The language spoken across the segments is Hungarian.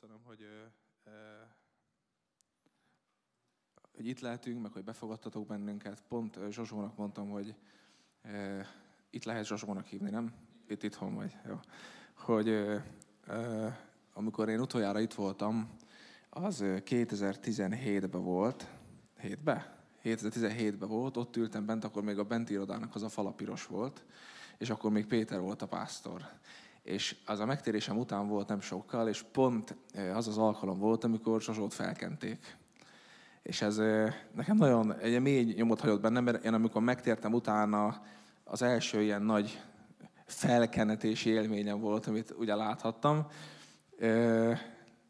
köszönöm, hogy, hogy itt lehetünk, meg hogy befogadtatok bennünket. Pont Zsozsónak mondtam, hogy itt lehet Zsozsónak hívni, nem? Itt itthon vagy. Jó. Hogy amikor én utoljára itt voltam, az 2017-ben volt. 7-ben? 2017-ben volt, ott ültem bent, akkor még a benti irodának az a fala piros volt, és akkor még Péter volt a pásztor és az a megtérésem után volt nem sokkal, és pont az az alkalom volt, amikor Zsozsót felkenték. És ez nekem nagyon egy mély nyomot hagyott bennem, mert én amikor megtértem utána, az első ilyen nagy felkenetési élményem volt, amit ugye láthattam,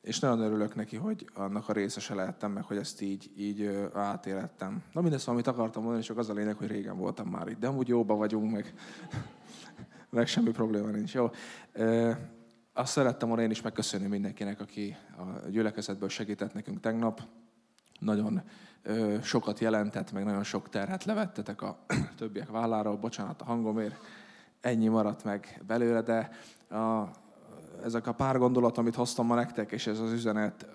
és nagyon örülök neki, hogy annak a részese lehettem, meg hogy ezt így, így átélettem. Na mindezt, amit akartam mondani, csak az a lényeg, hogy régen voltam már itt, de amúgy jóba vagyunk, meg meg semmi probléma nincs. Jó. Azt szerettem volna én is megköszönni mindenkinek, aki a gyülekezetből segített nekünk tegnap. Nagyon sokat jelentett, meg nagyon sok terhet levettetek a többiek vállára. Bocsánat a hangomért. Ennyi maradt meg belőle, de a, ezek a pár gondolat, amit hoztam ma nektek, és ez az üzenet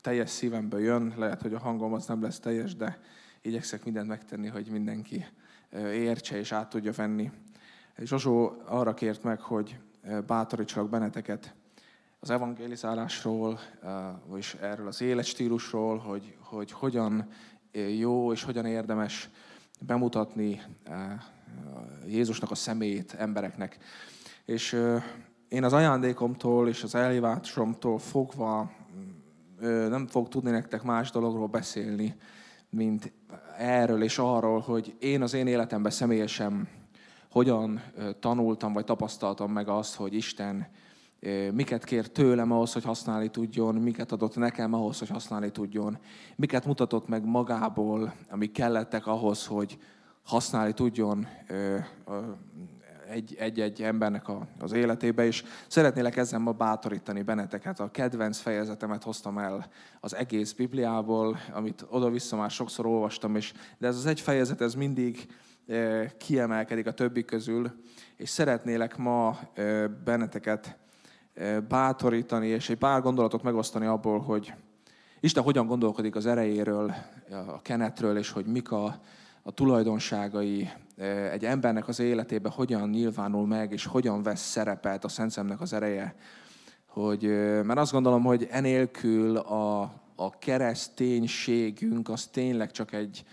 teljes szívemből jön. Lehet, hogy a hangom az nem lesz teljes, de igyekszek mindent megtenni, hogy mindenki értse és át tudja venni Zsozsó arra kért meg, hogy bátorítsalak benneteket az evangélizálásról, és erről az életstílusról, hogy, hogy hogyan jó és hogyan érdemes bemutatni Jézusnak a személyét embereknek. És én az ajándékomtól és az elhívásomtól fogva nem fog tudni nektek más dologról beszélni, mint erről és arról, hogy én az én életemben személyesen hogyan tanultam, vagy tapasztaltam meg azt, hogy Isten miket kér tőlem ahhoz, hogy használni tudjon, miket adott nekem ahhoz, hogy használni tudjon, miket mutatott meg magából, amik kellettek ahhoz, hogy használni tudjon egy-egy embernek az életébe, és szeretnélek ezzel ma bátorítani benneteket. A kedvenc fejezetemet hoztam el az egész Bibliából, amit oda-vissza már sokszor olvastam, és, de ez az egy fejezet, ez mindig kiemelkedik a többi közül, és szeretnélek ma benneteket bátorítani, és egy pár gondolatot megosztani abból, hogy Isten hogyan gondolkodik az erejéről, a kenetről, és hogy mik a, a tulajdonságai egy embernek az életében, hogyan nyilvánul meg, és hogyan vesz szerepet a Szent Szemnek az ereje. Hogy, mert azt gondolom, hogy enélkül a, a kereszténységünk az tényleg csak egy,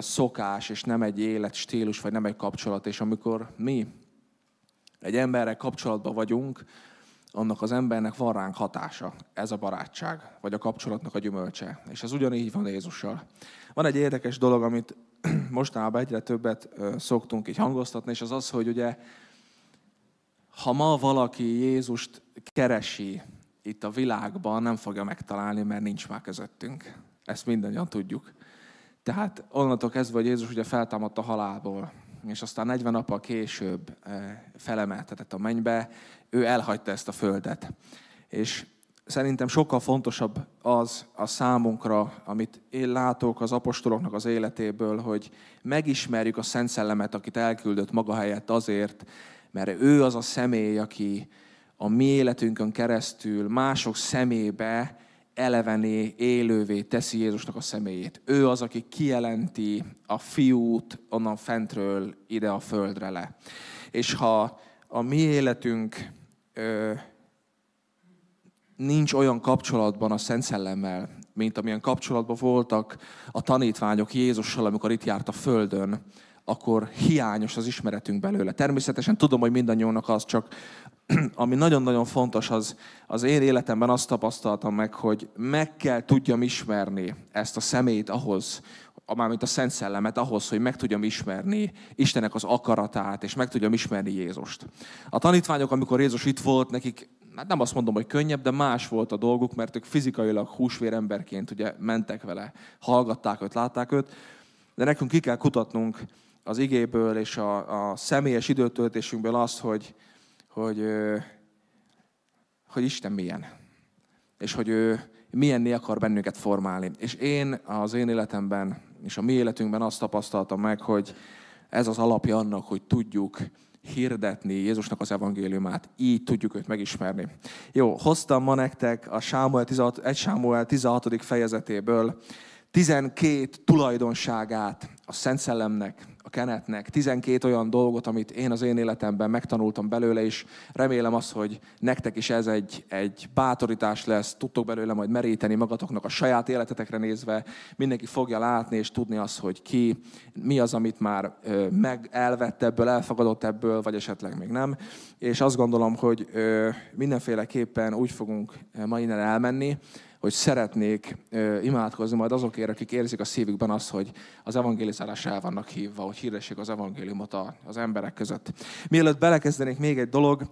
szokás, és nem egy életstílus, vagy nem egy kapcsolat. És amikor mi egy emberrel kapcsolatban vagyunk, annak az embernek van ránk hatása. Ez a barátság, vagy a kapcsolatnak a gyümölcse. És ez ugyanígy van Jézussal. Van egy érdekes dolog, amit mostanában egyre többet szoktunk így hangoztatni, és az az, hogy ugye, ha ma valaki Jézust keresi itt a világban, nem fogja megtalálni, mert nincs már közöttünk. Ezt mindannyian tudjuk. Tehát onnantól kezdve, hogy Jézus ugye feltámadt a halálból, és aztán 40 nappal később eh, felemeltetett a mennybe, ő elhagyta ezt a földet. És szerintem sokkal fontosabb az a számunkra, amit én látok az apostoloknak az életéből, hogy megismerjük a Szent Szellemet, akit elküldött maga helyett azért, mert ő az a személy, aki a mi életünkön keresztül mások szemébe elevené, élővé teszi Jézusnak a személyét. Ő az, aki kijelenti a fiút onnan fentről ide a földre le. És ha a mi életünk ö, nincs olyan kapcsolatban a Szent Szellemmel, mint amilyen kapcsolatban voltak a tanítványok Jézussal, amikor itt járt a földön, akkor hiányos az ismeretünk belőle. Természetesen tudom, hogy mindannyiunknak az csak ami nagyon-nagyon fontos, az, az én életemben azt tapasztaltam meg, hogy meg kell tudjam ismerni ezt a szemét ahhoz, mármint a Szent Szellemet ahhoz, hogy meg tudjam ismerni Istenek az akaratát, és meg tudjam ismerni Jézust. A tanítványok, amikor Jézus itt volt, nekik hát nem azt mondom, hogy könnyebb, de más volt a dolguk, mert ők fizikailag húsvéremberként ugye mentek vele, hallgatták őt, látták őt, de nekünk ki kell kutatnunk az igéből és a, a személyes időtöltésünkből azt, hogy, hogy, hogy Isten milyen. És hogy ő milyenné akar bennünket formálni. És én az én életemben és a mi életünkben azt tapasztaltam meg, hogy ez az alapja annak, hogy tudjuk hirdetni Jézusnak az evangéliumát. Így tudjuk őt megismerni. Jó, hoztam ma nektek a Sámuel 16, 1 Sámuel 16. fejezetéből 12 tulajdonságát a Szent Szellemnek, a kenetnek, 12 olyan dolgot, amit én az én életemben megtanultam belőle, és remélem azt, hogy nektek is ez egy, egy bátorítás lesz, tudtok belőle majd meríteni magatoknak a saját életetekre nézve, mindenki fogja látni és tudni azt, hogy ki, mi az, amit már meg elvett ebből, elfogadott ebből, vagy esetleg még nem. És azt gondolom, hogy mindenféleképpen úgy fogunk ma innen elmenni, hogy szeretnék imádkozni majd azokért, akik érzik a szívükben azt, hogy az evangélizálás el vannak hívva, hogy hirdessék az evangéliumot az emberek között. Mielőtt belekezdenék még egy dolog,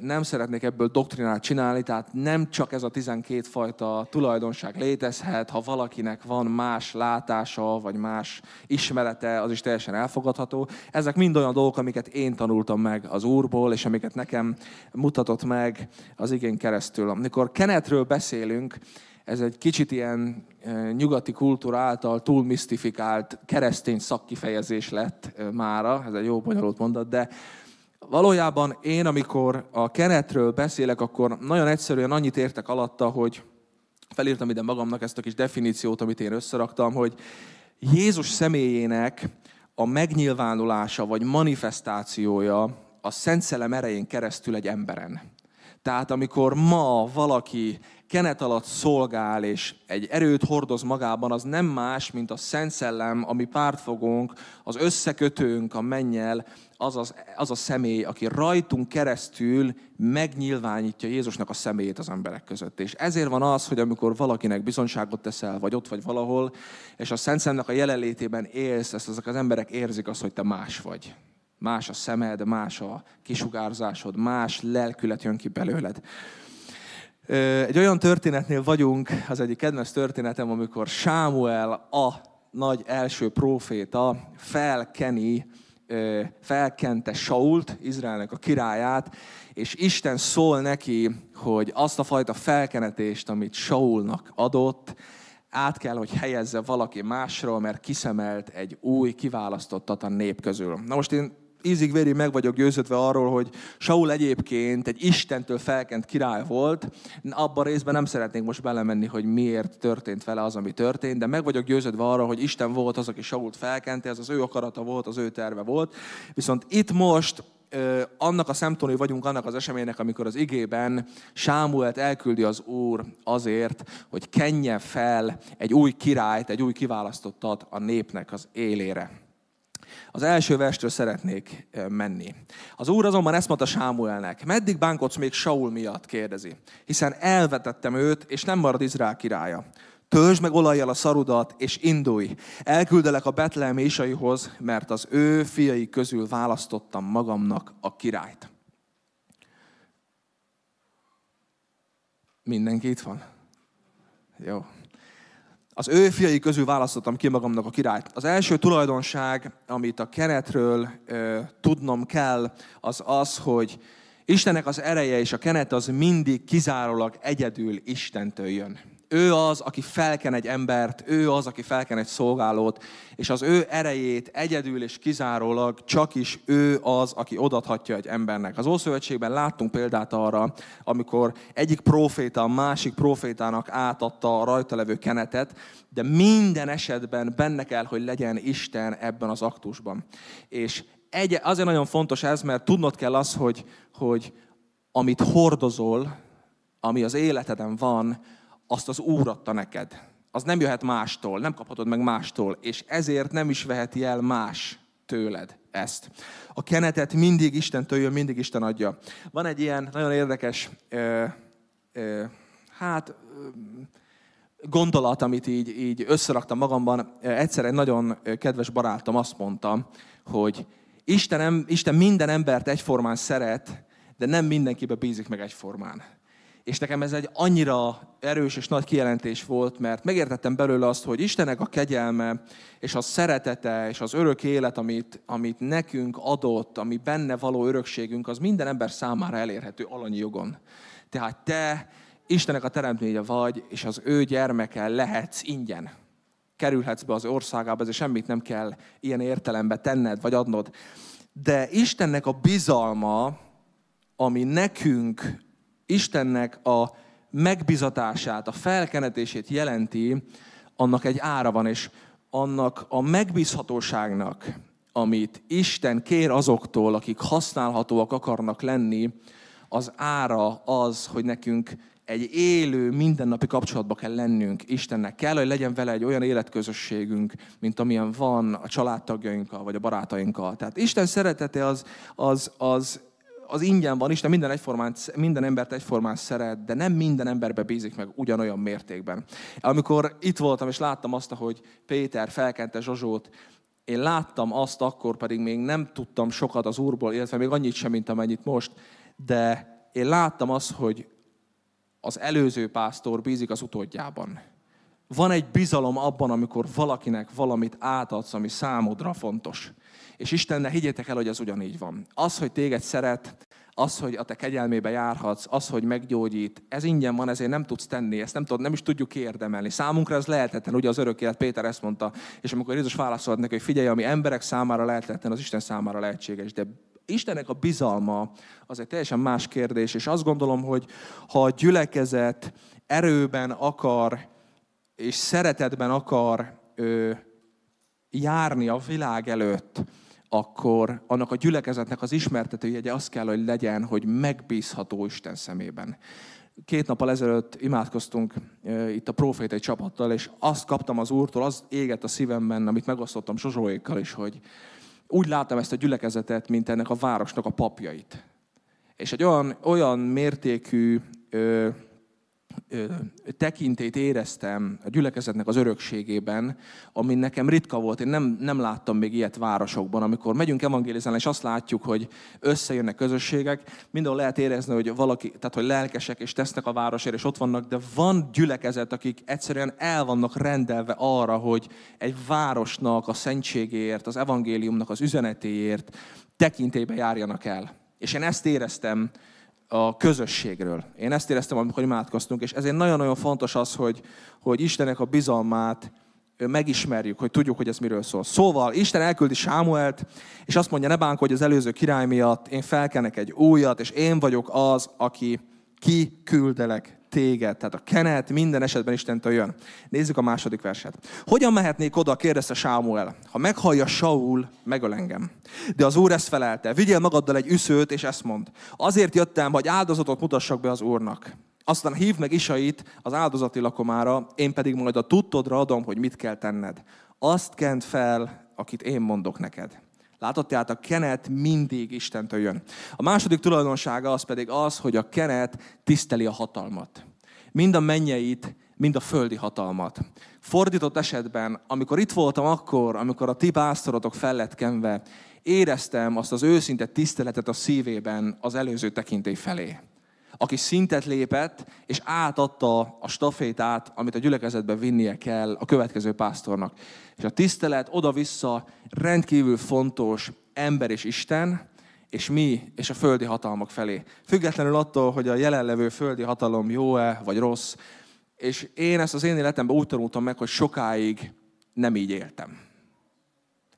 nem szeretnék ebből doktrinát csinálni, tehát nem csak ez a 12 fajta tulajdonság létezhet, ha valakinek van más látása, vagy más ismerete, az is teljesen elfogadható. Ezek mind olyan dolgok, amiket én tanultam meg az Úrból, és amiket nekem mutatott meg az igény keresztül. Amikor kenetről beszélünk, ez egy kicsit ilyen nyugati kultúra által túl misztifikált keresztény szakkifejezés lett mára, ez egy jó bonyolult mondat, de valójában én, amikor a kenetről beszélek, akkor nagyon egyszerűen annyit értek alatta, hogy felírtam ide magamnak ezt a kis definíciót, amit én összeraktam, hogy Jézus személyének a megnyilvánulása vagy manifestációja a Szent Szellem erején keresztül egy emberen. Tehát amikor ma valaki kenet alatt szolgál, és egy erőt hordoz magában, az nem más, mint a Szent Szellem, ami pártfogunk, az összekötőnk a mennyel, az, az, az a személy, aki rajtunk keresztül megnyilvánítja Jézusnak a személyét az emberek között. És ezért van az, hogy amikor valakinek bizonságot teszel, vagy ott vagy valahol, és a Szent Szemnek a jelenlétében élsz, ezt ezek az emberek érzik azt, hogy te más vagy. Más a szemed, más a kisugárzásod, más lelkület jön ki belőled. Egy olyan történetnél vagyunk, az egyik kedvenc történetem, amikor Sámuel, a nagy első próféta felkeni, felkente Sault, Izraelnek a királyát, és Isten szól neki, hogy azt a fajta felkenetést, amit Saulnak adott, át kell, hogy helyezze valaki másról, mert kiszemelt egy új kiválasztottat a nép közül. Na most én ízig véri meg vagyok győződve arról, hogy Saul egyébként egy Istentől felkent király volt. Abban részben nem szeretnék most belemenni, hogy miért történt vele az, ami történt, de meg vagyok győződve arról, hogy Isten volt az, aki Sault felkente, ez az ő akarata volt, az ő terve volt. Viszont itt most annak a szemtanúi vagyunk annak az eseménynek, amikor az igében Sámuelt elküldi az Úr azért, hogy kenje fel egy új királyt, egy új kiválasztottat a népnek az élére. Az első verstől szeretnék menni. Az úr azonban ezt mondta Sámuelnek, meddig bánkodsz még Saul miatt, kérdezi. Hiszen elvetettem őt, és nem marad Izrael királya. Töltsd meg olajjal a szarudat, és indulj. Elküldelek a Betlehem Isaihoz, mert az ő fiai közül választottam magamnak a királyt. Mindenki itt van? Jó. Az ő fiai közül választottam ki magamnak a királyt. Az első tulajdonság, amit a kenetről ö, tudnom kell, az az, hogy Istennek az ereje és a kenet az mindig kizárólag egyedül Istentől jön. Ő az, aki felken egy embert, ő az, aki felken egy szolgálót, és az ő erejét egyedül és kizárólag csak is ő az, aki odathatja egy embernek. Az Ószövetségben láttunk példát arra, amikor egyik proféta a másik profétának átadta a rajta levő kenetet, de minden esetben benne kell, hogy legyen Isten ebben az aktusban. És egy, azért nagyon fontos ez, mert tudnod kell az, hogy, hogy amit hordozol, ami az életeden van, azt az Úr adta neked. Az nem jöhet mástól, nem kaphatod meg mástól, és ezért nem is veheti el más tőled ezt. A kenetet mindig Istentől jön, mindig Isten adja. Van egy ilyen nagyon érdekes, ö, ö, hát gondolat, amit így, így összeraktam magamban. Egyszer egy nagyon kedves barátom azt mondta, hogy Isten, Isten minden embert egyformán szeret, de nem mindenkibe bízik meg egyformán. És nekem ez egy annyira erős és nagy kijelentés volt, mert megértettem belőle azt, hogy Istenek a kegyelme, és a szeretete, és az örök élet, amit, amit nekünk adott, ami benne való örökségünk, az minden ember számára elérhető alanyi jogon. Tehát te Istenek a teremtménye vagy, és az ő gyermeke lehetsz ingyen. Kerülhetsz be az országába, ezért semmit nem kell ilyen értelembe tenned, vagy adnod. De Istennek a bizalma, ami nekünk, Istennek a megbizatását, a felkenetését jelenti, annak egy ára van, és annak a megbízhatóságnak, amit Isten kér azoktól, akik használhatóak akarnak lenni, az ára az, hogy nekünk egy élő, mindennapi kapcsolatba kell lennünk Istennek. Kell, hogy legyen vele egy olyan életközösségünk, mint amilyen van a családtagjainkkal, vagy a barátainkkal. Tehát Isten szeretete az, az, az, az ingyen van, Isten minden, egyformán, minden embert egyformán szeret, de nem minden emberbe bízik meg ugyanolyan mértékben. Amikor itt voltam, és láttam azt, hogy Péter felkente Zsozsót, én láttam azt, akkor pedig még nem tudtam sokat az Úrból, illetve még annyit sem, mint amennyit most, de én láttam azt, hogy az előző pásztor bízik az utódjában. Van egy bizalom abban, amikor valakinek valamit átadsz, ami számodra fontos. És Istennel higgyétek el, hogy ez ugyanígy van. Az, hogy téged szeret, az, hogy a te kegyelmébe járhatsz, az, hogy meggyógyít, ez ingyen van, ezért nem tudsz tenni, ezt nem, tud, nem is tudjuk érdemelni. Számunkra ez lehetetlen, ugye az örök élet, Péter ezt mondta, és amikor Jézus válaszolt neki, hogy figyelj, ami emberek számára lehetetlen, az Isten számára lehetséges, de Istennek a bizalma az egy teljesen más kérdés, és azt gondolom, hogy ha a gyülekezet erőben akar, és szeretetben akar ö, járni a világ előtt, akkor annak a gyülekezetnek az ismertetőjegye az kell, hogy legyen, hogy megbízható Isten szemében. Két nappal ezelőtt imádkoztunk itt a profétai csapattal, és azt kaptam az Úrtól, az égett a szívemben, amit megosztottam Zsozsóékkal is, hogy úgy láttam ezt a gyülekezetet, mint ennek a városnak a papjait. És egy olyan, olyan mértékű ö, tekintét éreztem a gyülekezetnek az örökségében, ami nekem ritka volt. Én nem, nem láttam még ilyet városokban, amikor megyünk evangélizálni, és azt látjuk, hogy összejönnek közösségek, mindenhol lehet érezni, hogy valaki, tehát hogy lelkesek és tesznek a városért, és ott vannak, de van gyülekezet, akik egyszerűen el vannak rendelve arra, hogy egy városnak a szentségéért, az evangéliumnak az üzenetéért tekintébe járjanak el. És én ezt éreztem a közösségről. Én ezt éreztem, amikor imádkoztunk, és ezért nagyon-nagyon fontos az, hogy, hogy Istenek a bizalmát megismerjük, hogy tudjuk, hogy ez miről szól. Szóval Isten elküldi Sámuelt, és azt mondja, ne bánkodj az előző király miatt, én felkenek egy újat, és én vagyok az, aki kiküldelek téged. Tehát a kenet minden esetben Istentől jön. Nézzük a második verset. Hogyan mehetnék oda, kérdezte Sámuel. Ha meghallja Saul, megöl engem. De az úr ezt felelte. Vigyél magaddal egy üszőt, és ezt mond. Azért jöttem, hogy áldozatot mutassak be az úrnak. Aztán hív meg Isait az áldozati lakomára, én pedig majd a tudtodra adom, hogy mit kell tenned. Azt kent fel, akit én mondok neked. Látod, tehát a kenet mindig Istentől jön. A második tulajdonsága az pedig az, hogy a kenet tiszteli a hatalmat. Mind a mennyeit, mind a földi hatalmat. Fordított esetben, amikor itt voltam akkor, amikor a ti pásztorotok fel lett kenve, éreztem azt az őszinte tiszteletet a szívében az előző tekintély felé aki szintet lépett, és átadta a stafétát, amit a gyülekezetbe vinnie kell a következő pásztornak. És a tisztelet oda-vissza rendkívül fontos ember és Isten, és mi, és a földi hatalmak felé. Függetlenül attól, hogy a jelenlevő földi hatalom jó-e, vagy rossz. És én ezt az én életemben úgy tanultam meg, hogy sokáig nem így éltem.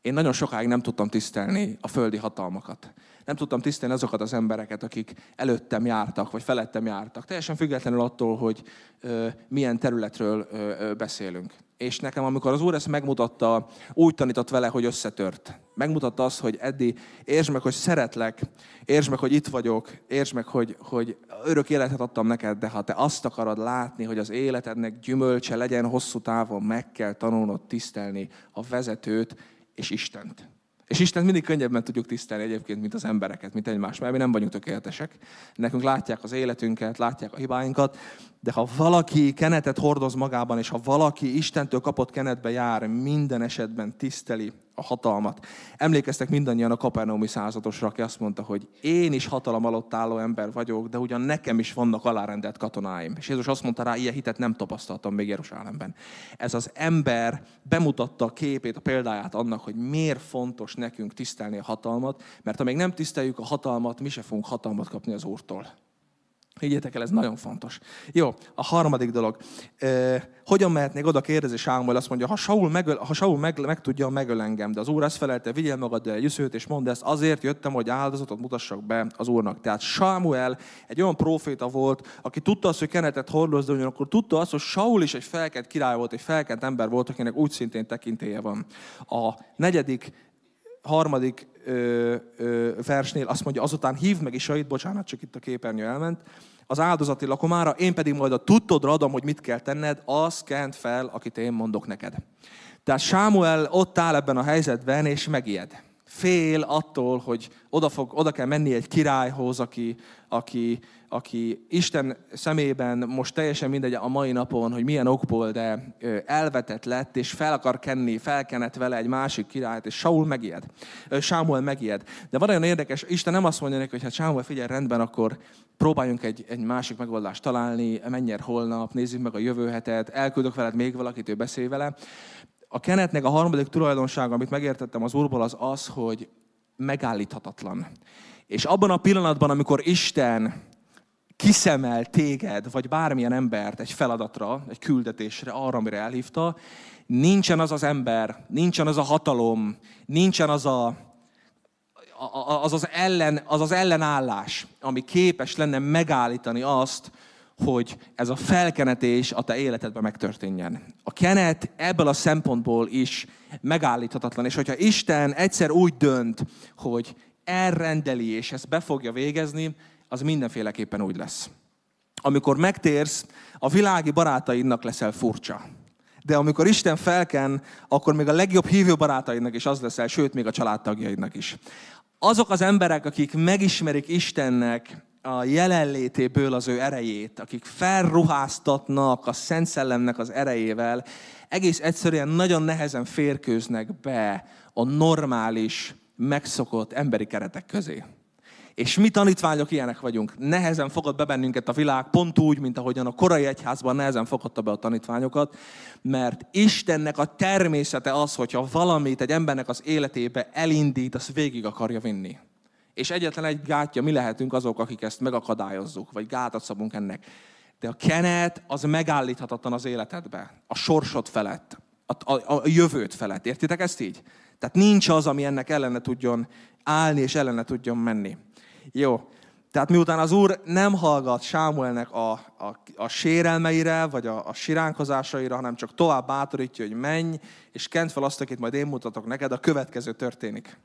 Én nagyon sokáig nem tudtam tisztelni a földi hatalmakat nem tudtam tisztelni azokat az embereket, akik előttem jártak, vagy felettem jártak. Teljesen függetlenül attól, hogy ö, milyen területről ö, ö, beszélünk. És nekem, amikor az Úr ezt megmutatta, úgy tanított vele, hogy összetört. Megmutatta azt, hogy Eddi, értsd meg, hogy szeretlek, értsd meg, hogy itt vagyok, értsd meg, hogy, hogy örök életet adtam neked, de ha te azt akarod látni, hogy az életednek gyümölcse legyen hosszú távon, meg kell tanulnod tisztelni a vezetőt és Istent. És Isten mindig könnyebben tudjuk tisztelni egyébként, mint az embereket, mint egymás, mert mi nem vagyunk tökéletesek. Nekünk látják az életünket, látják a hibáinkat, de ha valaki kenetet hordoz magában, és ha valaki Istentől kapott kenetbe jár, minden esetben tiszteli a hatalmat. Emlékeztek mindannyian a kapernaumi századosra, aki azt mondta, hogy én is hatalom alatt álló ember vagyok, de ugyan nekem is vannak alárendelt katonáim. És Jézus azt mondta rá, ilyen hitet nem tapasztaltam még Jeruzsálemben. Ez az ember bemutatta a képét, a példáját annak, hogy miért fontos nekünk tisztelni a hatalmat, mert ha még nem tiszteljük a hatalmat, mi se fogunk hatalmat kapni az Úrtól. Higgyétek el, ez nagyon fontos. Jó, a harmadik dolog. E, hogyan mehetnék oda kérdezi Sámuel, azt mondja, ha Saul, megöl, ha Saul meg, meg tudja, megöl engem. De az úr ezt felelte, vigyél magad el egy és mondd ezt, azért jöttem, hogy áldozatot mutassak be az úrnak. Tehát Sámuel egy olyan proféta volt, aki tudta azt, hogy kenetet hordoz, de ugyanakkor tudta azt, hogy Saul is egy felkent király volt, egy felkent ember volt, akinek úgy szintén tekintélye van. A negyedik harmadik ö, ö, versnél azt mondja, azután hív meg Isait, bocsánat, csak itt a képernyő elment, az áldozati lakomára, én pedig majd a tudtodra adom, hogy mit kell tenned, az kent fel, akit én mondok neked. Tehát Sámuel ott áll ebben a helyzetben, és megijed. Fél attól, hogy oda, fog, oda kell menni egy királyhoz, aki, aki aki Isten szemében most teljesen mindegy a mai napon, hogy milyen okból, de elvetett lett, és fel akar kenni, felkenett vele egy másik királyt, és Saul megijed. Sámuel megijed. De van olyan érdekes, Isten nem azt mondja neki, hogy hát Sámuel figyelj rendben, akkor próbáljunk egy, egy másik megoldást találni, menj holnap, nézzük meg a jövő hetet, elküldök veled még valakit, ő beszél vele. A kenetnek a harmadik tulajdonsága, amit megértettem az Úrból, az az, hogy megállíthatatlan. És abban a pillanatban, amikor Isten kiszemel téged, vagy bármilyen embert egy feladatra, egy küldetésre, arra, amire elhívta, nincsen az az ember, nincsen az a hatalom, nincsen az a, az, az, ellen, az az ellenállás, ami képes lenne megállítani azt, hogy ez a felkenetés a te életedben megtörténjen. A kenet ebből a szempontból is megállíthatatlan. És hogyha Isten egyszer úgy dönt, hogy elrendeli, és ezt be fogja végezni, az mindenféleképpen úgy lesz. Amikor megtérsz, a világi barátaidnak leszel furcsa. De amikor Isten felken, akkor még a legjobb hívő barátaidnak is az leszel, sőt, még a családtagjaidnak is. Azok az emberek, akik megismerik Istennek a jelenlétéből az ő erejét, akik felruháztatnak a Szent Szellemnek az erejével, egész egyszerűen nagyon nehezen férkőznek be a normális, megszokott emberi keretek közé. És mi tanítványok ilyenek vagyunk. Nehezen fogad be bennünket a világ, pont úgy, mint ahogyan a korai egyházban nehezen fogadta be a tanítványokat, mert Istennek a természete az, hogyha valamit egy embernek az életébe elindít, azt végig akarja vinni. És egyetlen egy gátja, mi lehetünk azok, akik ezt megakadályozzuk, vagy gátat szabunk ennek. De a kenet az megállíthatatlan az életedbe, a sorsod felett, a, a, a jövőt felett. Értitek ezt így? Tehát nincs az, ami ennek ellene tudjon állni és ellene tudjon menni. Jó. Tehát miután az Úr nem hallgat Sámuelnek a, a, a sérelmeire, vagy a, a siránkozásaira, hanem csak tovább bátorítja, hogy menj, és kent fel azt, akit majd én mutatok neked, a következő történik.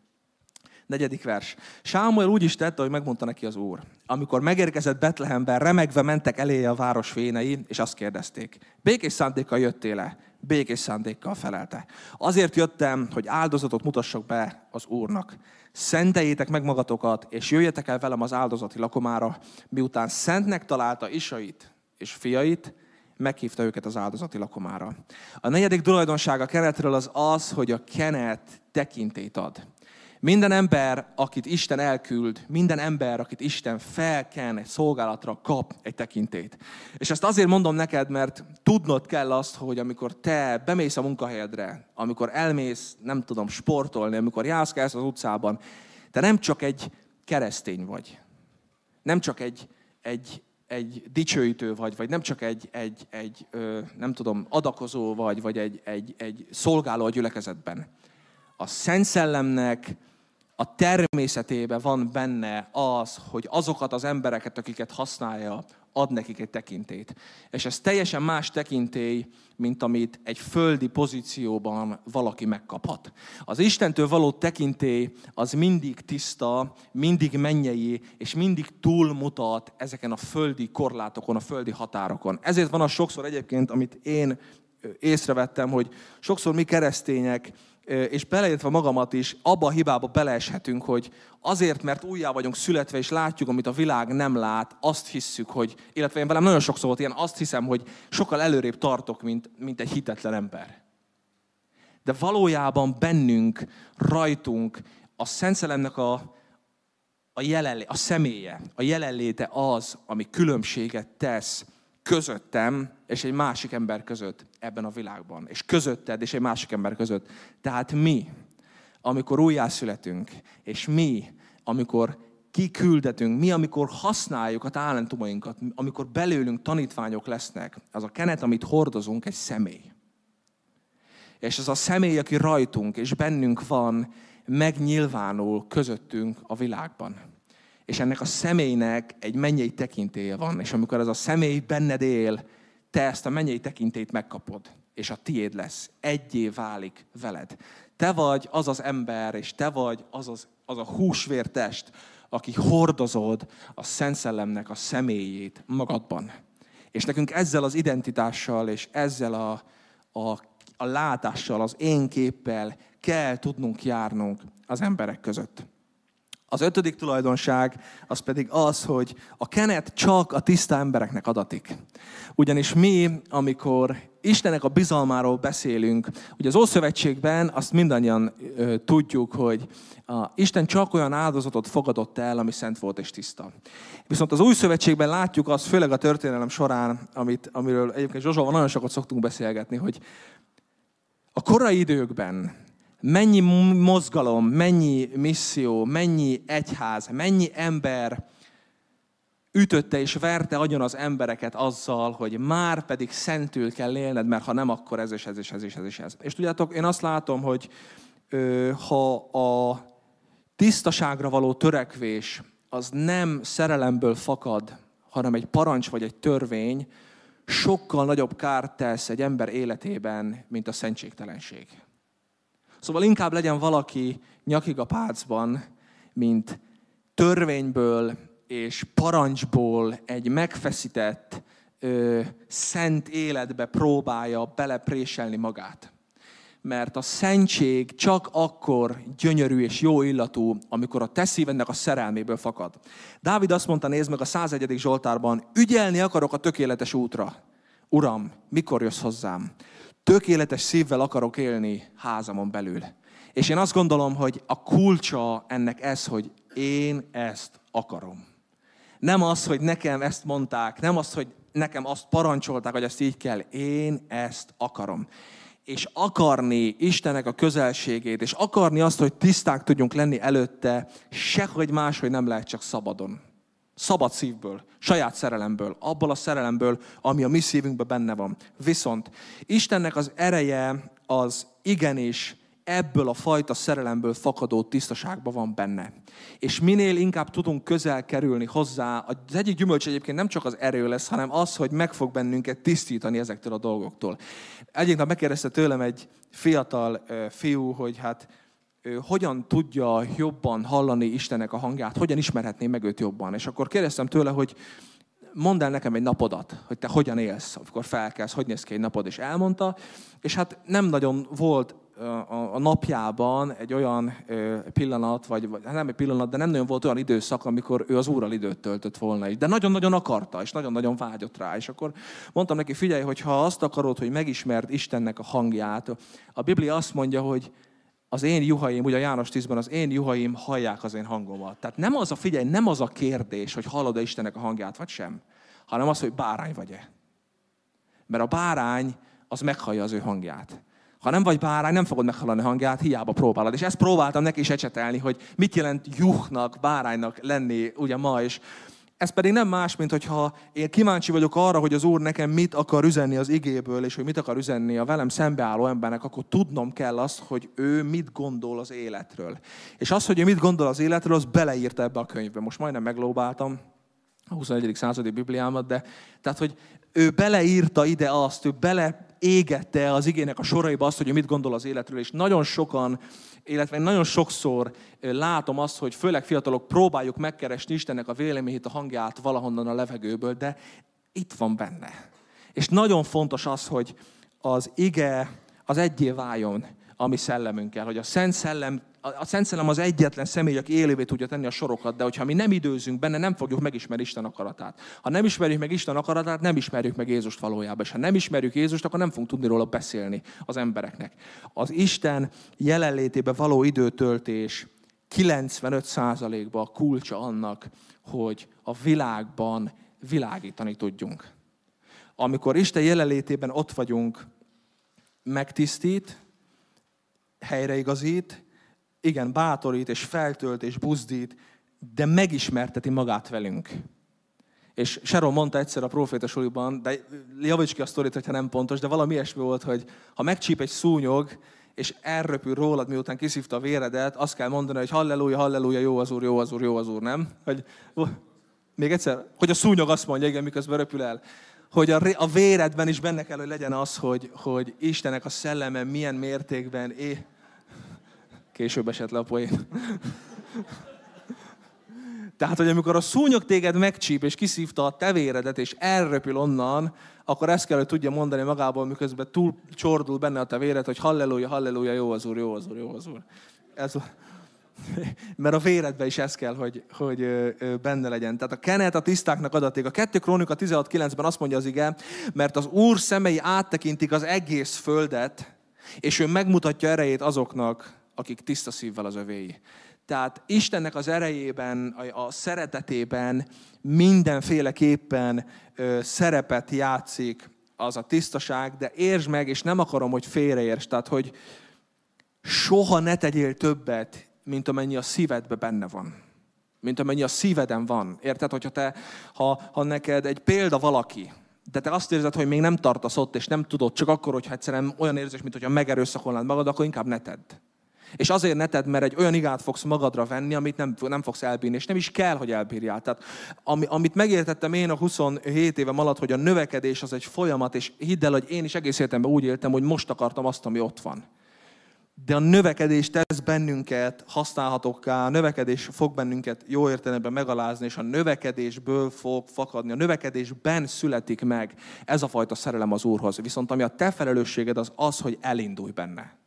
Negyedik vers. Sámuel úgy is tette, hogy megmondta neki az Úr. Amikor megérkezett Betlehemben, remegve mentek eléje a város vénei, és azt kérdezték, békés szándékkal jöttél-e? Békés szándékkal felelte. Azért jöttem, hogy áldozatot mutassak be az Úrnak szenteljétek meg magatokat, és jöjjetek el velem az áldozati lakomára, miután szentnek találta isait és fiait, meghívta őket az áldozati lakomára. A negyedik tulajdonsága keretről az az, hogy a kenet tekintét ad. Minden ember, akit Isten elküld, minden ember, akit Isten felken egy szolgálatra, kap egy tekintét. És ezt azért mondom neked, mert tudnod kell azt, hogy amikor te bemész a munkahelyedre, amikor elmész, nem tudom, sportolni, amikor jársz az utcában, te nem csak egy keresztény vagy. Nem csak egy, egy, egy dicsőítő vagy, vagy nem csak egy, egy, egy ö, nem tudom, adakozó vagy, vagy egy, egy, egy szolgáló a gyülekezetben. A Szent Szellemnek a természetében van benne az, hogy azokat az embereket, akiket használja, ad nekik egy tekintét. És ez teljesen más tekintély, mint amit egy földi pozícióban valaki megkaphat. Az Istentől való tekintély az mindig tiszta, mindig mennyei, és mindig túlmutat ezeken a földi korlátokon, a földi határokon. Ezért van az sokszor egyébként, amit én észrevettem, hogy sokszor mi keresztények és beleértve magamat is, abba a hibába beleeshetünk, hogy azért, mert újjá vagyunk születve, és látjuk, amit a világ nem lát, azt hisszük, hogy, illetve én velem nagyon sokszor volt ilyen, azt hiszem, hogy sokkal előrébb tartok, mint, mint egy hitetlen ember. De valójában bennünk, rajtunk a Szent a, a, jelenlé, a személye, a jelenléte az, ami különbséget tesz közöttem és egy másik ember között ebben a világban. És közötted és egy másik ember között. Tehát mi, amikor újjászületünk, és mi, amikor kiküldetünk, mi, amikor használjuk a talentumainkat, amikor belőlünk tanítványok lesznek, az a kenet, amit hordozunk, egy személy. És az a személy, aki rajtunk és bennünk van, megnyilvánul közöttünk a világban. És ennek a személynek egy mennyei tekintélye van, és amikor ez a személy benned él, te ezt a mennyei tekintét megkapod, és a tiéd lesz, egyé válik veled. Te vagy az az ember, és te vagy az, az, az a húsvértest, aki hordozod a Szent Szellemnek a személyét magadban. És nekünk ezzel az identitással, és ezzel a, a, a látással, az én képpel kell tudnunk járnunk az emberek között. Az ötödik tulajdonság az pedig az, hogy a kenet csak a tiszta embereknek adatik. Ugyanis mi, amikor Istenek a bizalmáról beszélünk, ugye az Ószövetségben azt mindannyian ö, tudjuk, hogy a, Isten csak olyan áldozatot fogadott el, ami szent volt és tiszta. Viszont az Új Szövetségben látjuk azt, főleg a történelem során, amit, amiről egyébként Zsozsóval nagyon sokat szoktunk beszélgetni, hogy a korai időkben mennyi mozgalom, mennyi misszió, mennyi egyház, mennyi ember ütötte és verte agyon az embereket azzal, hogy már pedig szentül kell élned, mert ha nem, akkor ez és ez és ez és ez és ez. És tudjátok, én azt látom, hogy ö, ha a tisztaságra való törekvés az nem szerelemből fakad, hanem egy parancs vagy egy törvény, sokkal nagyobb kárt tesz egy ember életében, mint a szentségtelenség. Szóval inkább legyen valaki nyakig a pácban, mint törvényből és parancsból egy megfeszített, ö, szent életbe próbálja belepréselni magát. Mert a szentség csak akkor gyönyörű és jó illatú, amikor a te szívednek a szerelméből fakad. Dávid azt mondta, nézd meg a 101. Zsoltárban, ügyelni akarok a tökéletes útra. Uram, mikor jössz hozzám? Tökéletes szívvel akarok élni házamon belül. És én azt gondolom, hogy a kulcsa ennek ez, hogy én ezt akarom. Nem az, hogy nekem ezt mondták, nem az, hogy nekem azt parancsolták, hogy ezt így kell. Én ezt akarom. És akarni Istenek a közelségét, és akarni azt, hogy tiszták tudjunk lenni előtte, sehogy máshogy nem lehet csak szabadon. Szabad szívből, saját szerelemből, abból a szerelemből, ami a mi szívünkben benne van. Viszont Istennek az ereje az igenis ebből a fajta szerelemből fakadó tisztaságban van benne. És minél inkább tudunk közel kerülni hozzá, az egyik gyümölcs egyébként nem csak az erő lesz, hanem az, hogy meg fog bennünket tisztítani ezektől a dolgoktól. Egyik nap megkérdezte tőlem egy fiatal fiú, hogy hát hogyan tudja jobban hallani Istennek a hangját, hogyan ismerhetné meg őt jobban. És akkor kérdeztem tőle, hogy mondd el nekem egy napodat, hogy te hogyan élsz, amikor felkelsz, hogy néz ki egy napod, és elmondta. És hát nem nagyon volt a napjában egy olyan pillanat, vagy hát nem egy pillanat, de nem nagyon volt olyan időszak, amikor ő az úrral időt töltött volna is. De nagyon-nagyon akarta, és nagyon-nagyon vágyott rá. És akkor mondtam neki, figyelj, hogy ha azt akarod, hogy megismerd Istennek a hangját, a Biblia azt mondja, hogy az én juhaim, ugye a János 10 az én juhaim hallják az én hangomat. Tehát nem az a, figyelj, nem az a kérdés, hogy hallod-e Istennek a hangját, vagy sem, hanem az, hogy bárány vagy-e. Mert a bárány az meghallja az ő hangját. Ha nem vagy bárány, nem fogod meghallani a hangját, hiába próbálod. És ezt próbáltam neki is ecsetelni, hogy mit jelent juhnak, báránynak lenni ugye ma, és ez pedig nem más, mint hogyha én kíváncsi vagyok arra, hogy az Úr nekem mit akar üzenni az igéből, és hogy mit akar üzenni a velem szembeálló embernek, akkor tudnom kell azt, hogy ő mit gondol az életről. És az, hogy ő mit gondol az életről, az beleírta ebbe a könyvbe. Most majdnem meglóbáltam a 21. századi Bibliámat, de tehát, hogy ő beleírta ide azt, ő bele égette az igének a soraiba azt, hogy mit gondol az életről, és nagyon sokan, illetve nagyon sokszor látom azt, hogy főleg fiatalok próbáljuk megkeresni Istennek a véleményét, a hangját valahonnan a levegőből, de itt van benne. És nagyon fontos az, hogy az ige az egyé váljon a mi szellemünkkel, hogy a Szent Szellem a Szent Szellem az egyetlen személy, aki élővé tudja tenni a sorokat, de hogyha mi nem időzünk benne, nem fogjuk megismerni Isten akaratát. Ha nem ismerjük meg Isten akaratát, nem ismerjük meg Jézust valójában. És ha nem ismerjük Jézust, akkor nem fogunk tudni róla beszélni az embereknek. Az Isten jelenlétébe való időtöltés 95%-ban a kulcsa annak, hogy a világban világítani tudjunk. Amikor Isten jelenlétében ott vagyunk, megtisztít, helyreigazít, igen, bátorít és feltölt és buzdít, de megismerteti magát velünk. És Sharon mondta egyszer a proféta suliban, de javíts ki a sztorit, hogyha nem pontos, de valami ilyesmi volt, hogy ha megcsíp egy szúnyog, és elröpül rólad, miután kiszívta a véredet, azt kell mondani, hogy halleluja, halleluja, jó az úr, jó az úr, jó az úr, nem? Hogy, még egyszer, hogy a szúnyog azt mondja, igen, miközben röpül el, hogy a, a véredben is benne kell, hogy legyen az, hogy, hogy Istenek a szelleme milyen mértékben é... Később esett le a poén. Tehát, hogy amikor a szúnyog téged megcsíp, és kiszívta a tevéredet, és elröpül onnan, akkor ezt kell, hogy tudja mondani magából, miközben túl csordul benne a tevéret, hogy halleluja, halleluja, jó az Úr, jó az Úr, jó az Úr. Ez, mert a véredben is ez kell, hogy, hogy benne legyen. Tehát a kenet a tisztáknak adaték. A 2 Krónika 16.9-ben azt mondja az ige, mert az Úr szemei áttekintik az egész földet, és ő megmutatja erejét azoknak, akik tiszta szívvel az övéi. Tehát Istennek az erejében, a szeretetében mindenféleképpen szerepet játszik az a tisztaság, de értsd meg, és nem akarom, hogy félreérts, tehát hogy soha ne tegyél többet, mint amennyi a szívedbe benne van. Mint amennyi a szíveden van. Érted, hogyha te, ha, ha neked egy példa valaki, de te azt érzed, hogy még nem tartasz ott, és nem tudod, csak akkor, hogyha egyszerűen olyan érzés, mint hogyha megerőszakolnád magad, akkor inkább ne tedd. És azért ne tedd, mert egy olyan igát fogsz magadra venni, amit nem, nem fogsz elbírni, és nem is kell, hogy elbírjál. Tehát, ami, amit megértettem én a 27 évem alatt, hogy a növekedés az egy folyamat, és hidd el, hogy én is egész életemben úgy éltem, hogy most akartam azt, ami ott van. De a növekedés tesz bennünket használhatókká, a növekedés fog bennünket jó értelemben megalázni, és a növekedésből fog fakadni. A növekedésben születik meg ez a fajta szerelem az Úrhoz. Viszont ami a te felelősséged az az, hogy elindulj benne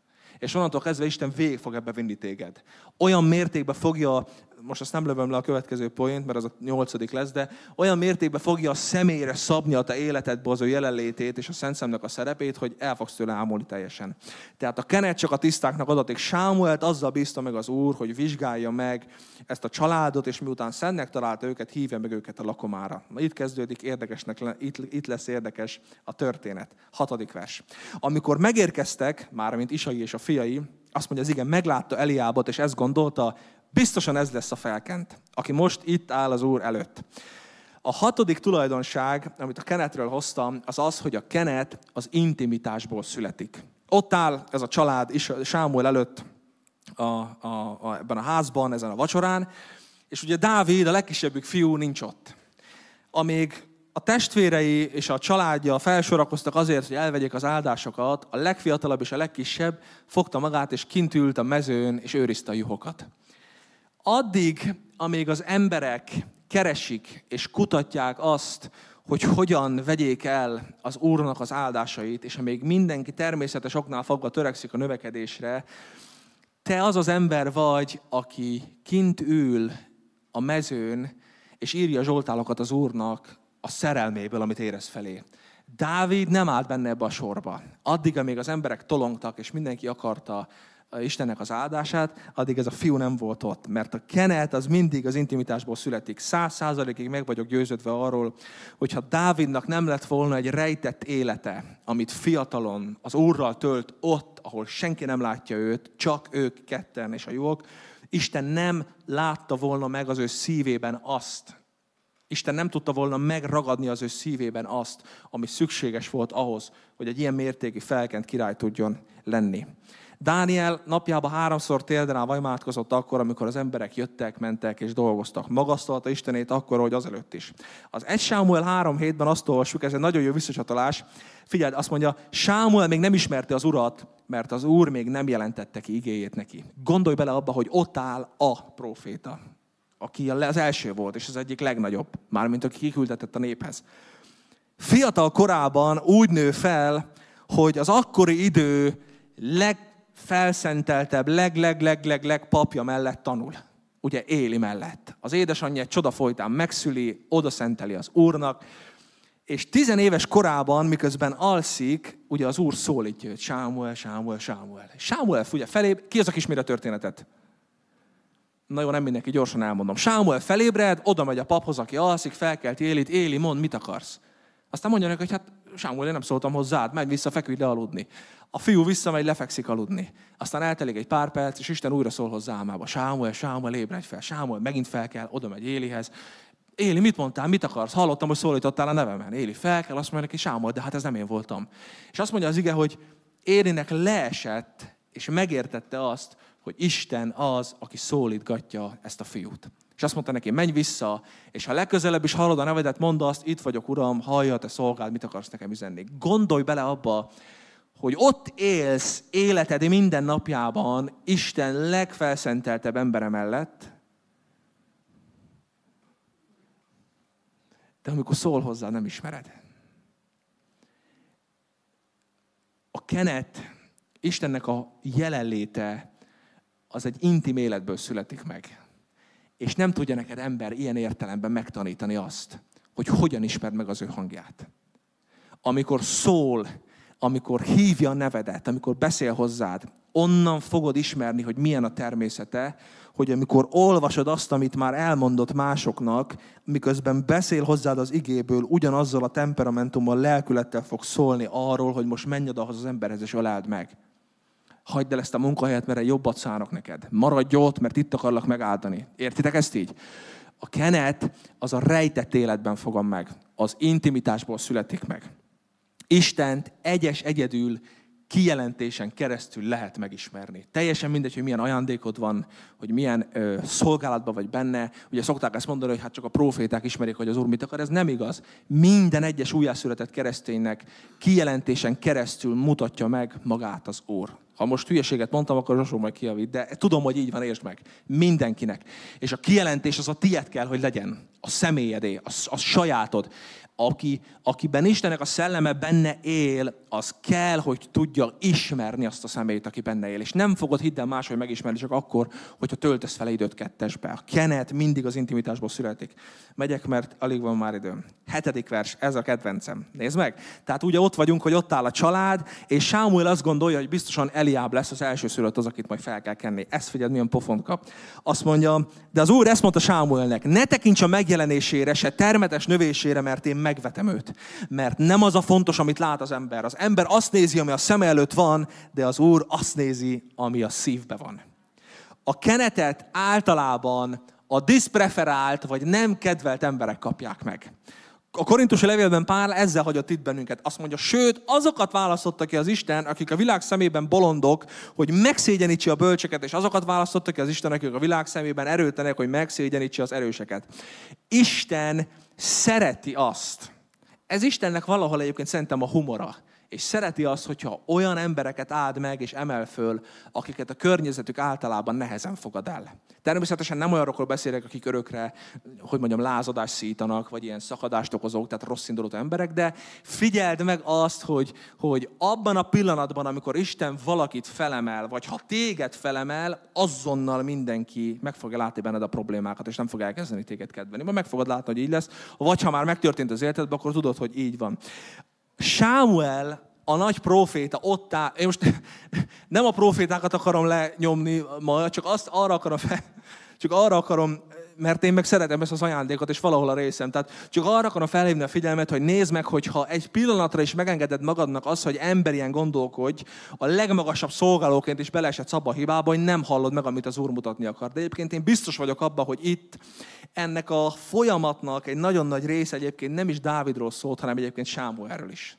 és onnantól kezdve Isten végig fog ebbe vinni téged. Olyan mértékben fogja, most azt nem lövöm le a következő poént, mert az a nyolcadik lesz, de olyan mértékben fogja a személyre szabni a te életedbe az ő jelenlétét és a Szent Szemnek a szerepét, hogy el fogsz tőle ámulni teljesen. Tehát a kenet csak a tisztáknak adatik. Sámuelt azzal bízta meg az Úr, hogy vizsgálja meg ezt a családot, és miután szennek találta őket, hívja meg őket a lakomára. Na, itt kezdődik érdekesnek, itt, itt lesz érdekes a történet. Hatodik vers. Amikor megérkeztek, már mint Isai és a fiai, azt mondja, az igen, meglátta Eliábot, és ezt gondolta, biztosan ez lesz a felkent, aki most itt áll az Úr előtt. A hatodik tulajdonság, amit a kenetről hoztam, az az, hogy a kenet az intimitásból születik. Ott áll ez a család is Sámuel előtt a, a, a, ebben a házban, ezen a vacsorán, és ugye Dávid, a legkisebbük fiú nincs ott. Amíg a testvérei és a családja felsorakoztak azért, hogy elvegyék az áldásokat, a legfiatalabb és a legkisebb fogta magát, és kint ült a mezőn, és őrizte a juhokat. Addig, amíg az emberek keresik és kutatják azt, hogy hogyan vegyék el az Úrnak az áldásait, és amíg mindenki természetes oknál fogva törekszik a növekedésre, te az az ember vagy, aki kint ül a mezőn, és írja a zsoltálokat az Úrnak a szerelméből, amit érez felé. Dávid nem állt benne ebbe a sorba. Addig, amíg az emberek tolongtak, és mindenki akarta Istennek az áldását, addig ez a fiú nem volt ott. Mert a kenet az mindig az intimitásból születik. Száz százalékig meg vagyok győződve arról, hogyha Dávidnak nem lett volna egy rejtett élete, amit fiatalon az Úrral tölt ott, ahol senki nem látja őt, csak ők ketten és a jók, Isten nem látta volna meg az ő szívében azt, Isten nem tudta volna megragadni az ő szívében azt, ami szükséges volt ahhoz, hogy egy ilyen mértékű felkent király tudjon lenni. Dániel napjában háromszor térden vajmátkozott akkor, amikor az emberek jöttek, mentek és dolgoztak. Magasztalta Istenét akkor, hogy azelőtt is. Az 1 Sámuel 3 hétben azt olvassuk, ez egy nagyon jó visszacsatolás. Figyeld, azt mondja, Sámuel még nem ismerte az urat, mert az úr még nem jelentette ki igéjét neki. Gondolj bele abba, hogy ott áll a proféta, aki az első volt, és az egyik legnagyobb, mármint aki kiküldetett a néphez. Fiatal korában úgy nő fel, hogy az akkori idő leg felszenteltebb, leg-leg-leg-leg-leg papja mellett tanul. Ugye Éli mellett. Az édesanyja egy csoda folytán megszüli, oda szenteli az úrnak, és tizenéves korában, miközben alszik, ugye az úr szólítja őt, Sámuel, Sámuel, Sámuel. Sámuel ugye felé, ki az, aki ismeri a történetet? Na jó, nem mindenki, gyorsan elmondom. Sámuel felébred, oda megy a paphoz, aki alszik, felkelt Élit, Éli, mond, mit akarsz? Aztán mondja neki, hogy hát Sámuel, én nem szóltam hozzád, menj vissza, feküdj le aludni. A fiú visszamegy, lefekszik aludni. Aztán eltelik egy pár perc, és Isten újra szól hozzá álmába. Sámuel, Sámuel, ébredj fel. Sámuel megint fel kell, oda megy Élihez. Éli, mit mondtál, mit akarsz? Hallottam, hogy szólítottál a nevemen. Éli fel kell, azt mondja neki, Sámuel, de hát ez nem én voltam. És azt mondja az ige, hogy Élinek leesett, és megértette azt, hogy Isten az, aki szólítgatja ezt a fiút. És azt mondta neki, menj vissza, és ha legközelebb is hallod a nevedet, mondd azt, itt vagyok, Uram, hallja, te szolgáld, mit akarsz nekem üzenni. Gondolj bele abba, hogy ott élsz életed minden napjában Isten legfelszenteltebb embere mellett, de amikor szól hozzá, nem ismered. A kenet, Istennek a jelenléte, az egy intim életből születik meg. És nem tudja neked ember ilyen értelemben megtanítani azt, hogy hogyan ismerd meg az ő hangját. Amikor szól, amikor hívja a nevedet, amikor beszél hozzád, onnan fogod ismerni, hogy milyen a természete, hogy amikor olvasod azt, amit már elmondott másoknak, miközben beszél hozzád az igéből, ugyanazzal a temperamentummal, lelkülettel fog szólni arról, hogy most menj oda az emberhez és öláld meg. Hagyd el ezt a munkahelyet, mert egy jobbat szánok neked. Maradj ott, mert itt akarlak megáldani. Értitek ezt így? A kenet az a rejtett életben fogom meg. Az intimitásból születik meg. Istent egyes egyedül kijelentésen keresztül lehet megismerni. Teljesen mindegy, hogy milyen ajándékod van, hogy milyen ö, szolgálatban vagy benne. Ugye szokták ezt mondani, hogy hát csak a proféták ismerik, hogy az Úr mit akar. Ez nem igaz. Minden egyes újjászületett kereszténynek kijelentésen keresztül mutatja meg magát az Úr. Ha most hülyeséget mondtam, akkor Zsosó majd kiavít, de tudom, hogy így van, értsd meg. Mindenkinek. És a kijelentés az a tied kell, hogy legyen. A személyedé, a, a sajátod aki, akiben Istennek a szelleme benne él, az kell, hogy tudja ismerni azt a személyt, aki benne él. És nem fogod hiddel máshogy megismerni, csak akkor, hogyha töltesz fel időt kettesbe. A kenet mindig az intimitásból születik. Megyek, mert alig van már időm. Hetedik vers, ez a kedvencem. Nézd meg! Tehát ugye ott vagyunk, hogy ott áll a család, és Sámuel azt gondolja, hogy biztosan Eliáb lesz az első szülött az, akit majd fel kell kenni. Ezt figyeld, milyen pofont kap. Azt mondja, de az úr ezt mondta Sámuelnek, ne tekints a megjelenésére, se termetes növésére, mert én megvetem őt. Mert nem az a fontos, amit lát az ember. Az ember azt nézi, ami a szem előtt van, de az Úr azt nézi, ami a szívbe van. A kenetet általában a diszpreferált vagy nem kedvelt emberek kapják meg. A korintusi levélben Pál ezzel hagyott itt bennünket. Azt mondja, sőt, azokat választotta ki az Isten, akik a világ szemében bolondok, hogy megszégyenítse a bölcseket, és azokat választotta ki az Isten, akik a világ szemében erőtenek, hogy megszégyenítse az erőseket. Isten szereti azt. Ez Istennek valahol egyébként szerintem a humora és szereti azt, hogyha olyan embereket áld meg és emel föl, akiket a környezetük általában nehezen fogad el. Természetesen nem olyanokról beszélek, akik örökre, hogy mondjam, lázadást szítanak, vagy ilyen szakadást okozók, tehát rossz emberek, de figyeld meg azt, hogy, hogy abban a pillanatban, amikor Isten valakit felemel, vagy ha téged felemel, azonnal mindenki meg fogja látni benned a problémákat, és nem fog elkezdeni téged kedvelni. Majd meg fogod látni, hogy így lesz, vagy ha már megtörtént az életedben, akkor tudod, hogy így van. Sámuel, a nagy proféta ott áll, én most nem a profétákat akarom lenyomni ma, csak azt arra akarom, fel, csak arra akarom, mert én meg szeretem ezt az ajándékot, és valahol a részem. Tehát csak arra akarom felhívni a figyelmet, hogy nézd meg, hogy ha egy pillanatra is megengeded magadnak az, hogy emberien gondolkodj, a legmagasabb szolgálóként is beleesett szabba hibába, hogy nem hallod meg, amit az Úr mutatni akar. De egyébként én biztos vagyok abban, hogy itt ennek a folyamatnak egy nagyon nagy része egyébként nem is Dávidról szólt, hanem egyébként Sámuelről is.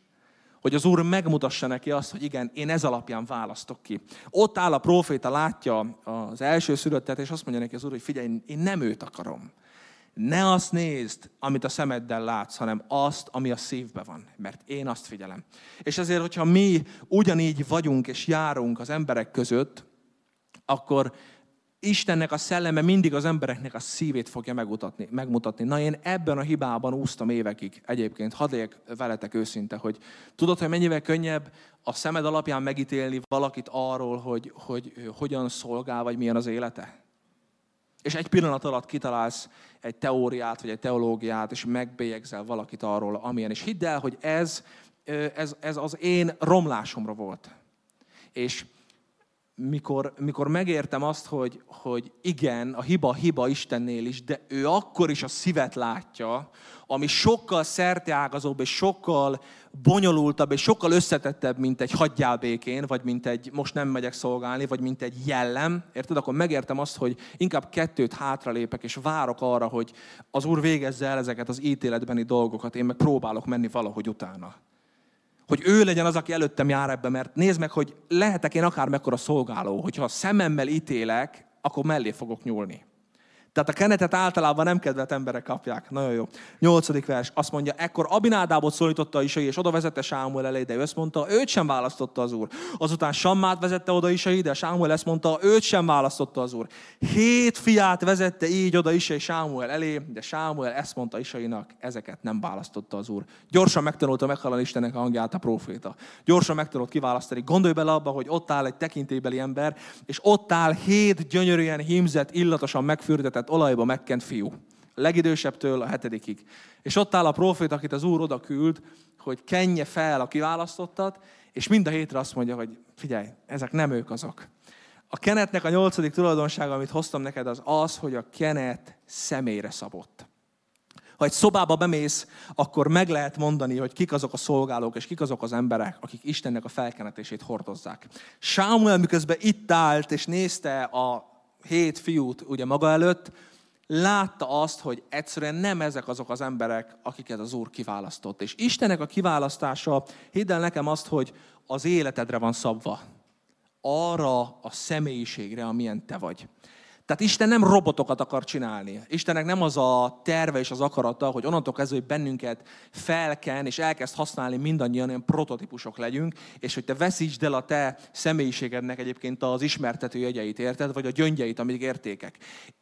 Hogy az Úr megmutassa neki azt, hogy igen, én ez alapján választok ki. Ott áll a proféta, látja az első szülöttet, és azt mondja neki az Úr, hogy figyelj, én nem őt akarom. Ne azt nézd, amit a szemeddel látsz, hanem azt, ami a szívbe van. Mert én azt figyelem. És ezért, hogyha mi ugyanígy vagyunk és járunk az emberek között, akkor Istennek a szelleme mindig az embereknek a szívét fogja megmutatni. megmutatni. Na én ebben a hibában úsztam évekig egyébként. Hadd legyek veletek őszinte, hogy tudod, hogy mennyivel könnyebb a szemed alapján megítélni valakit arról, hogy, hogy hogyan szolgál, vagy milyen az élete? És egy pillanat alatt kitalálsz egy teóriát, vagy egy teológiát, és megbélyegzel valakit arról, amilyen. És hidd el, hogy ez, ez, ez az én romlásomra volt. És mikor, mikor megértem azt, hogy, hogy igen, a hiba hiba Istennél is, de ő akkor is a szívet látja, ami sokkal szerteágazóbb és sokkal bonyolultabb és sokkal összetettebb, mint egy hagyjálbékén, vagy mint egy most nem megyek szolgálni, vagy mint egy jellem. Érted? Akkor megértem azt, hogy inkább kettőt hátralépek, és várok arra, hogy az Úr végezze el ezeket az ítéletbeni dolgokat, én meg próbálok menni valahogy utána hogy ő legyen az, aki előttem jár ebbe, mert nézd meg, hogy lehetek én akár mekkora szolgáló, hogyha szememmel ítélek, akkor mellé fogok nyúlni. Tehát a kenetet általában nem kedvet emberek kapják. Nagyon jó. Nyolcadik vers. Azt mondja, ekkor Abinádábot szólította Isai, és oda vezette Sámuel elé, de ő ezt mondta, őt sem választotta az úr. Azután Sammát vezette oda Isai, de Sámuel ezt mondta, őt sem választotta az úr. Hét fiát vezette így oda Isai Sámuel elé, de Sámuel ezt mondta Isainak, ezeket nem választotta az úr. Gyorsan megtanulta meghallani Istennek a hangját a proféta. Gyorsan megtanult kiválasztani. Gondolj bele abba, hogy ott áll egy tekintélybeli ember, és ott áll hét gyönyörűen hímzett, illatosan megfürdetett tehát olajba megkent fiú. A legidősebbtől a hetedikig. És ott áll a profét, akit az Úr oda küld, hogy kenje fel a kiválasztottat, és mind a hétre azt mondja, hogy figyelj, ezek nem ők azok. A kenetnek a nyolcadik tulajdonsága, amit hoztam neked, az az, hogy a kenet személyre szabott. Ha egy szobába bemész, akkor meg lehet mondani, hogy kik azok a szolgálók, és kik azok az emberek, akik Istennek a felkenetését hordozzák. Sámuel miközben itt állt, és nézte a hét fiút ugye maga előtt, látta azt, hogy egyszerűen nem ezek azok az emberek, akiket az Úr kiválasztott. És Istennek a kiválasztása, hidd el nekem azt, hogy az életedre van szabva. Arra a személyiségre, amilyen te vagy. Tehát Isten nem robotokat akar csinálni. Istennek nem az a terve és az akarata, hogy onnantól kezdve, hogy bennünket felken és elkezd használni mindannyian olyan prototípusok legyünk, és hogy te veszítsd el a te személyiségednek egyébként az ismertető jegyeit, érted? Vagy a gyöngyeit, amik értékek.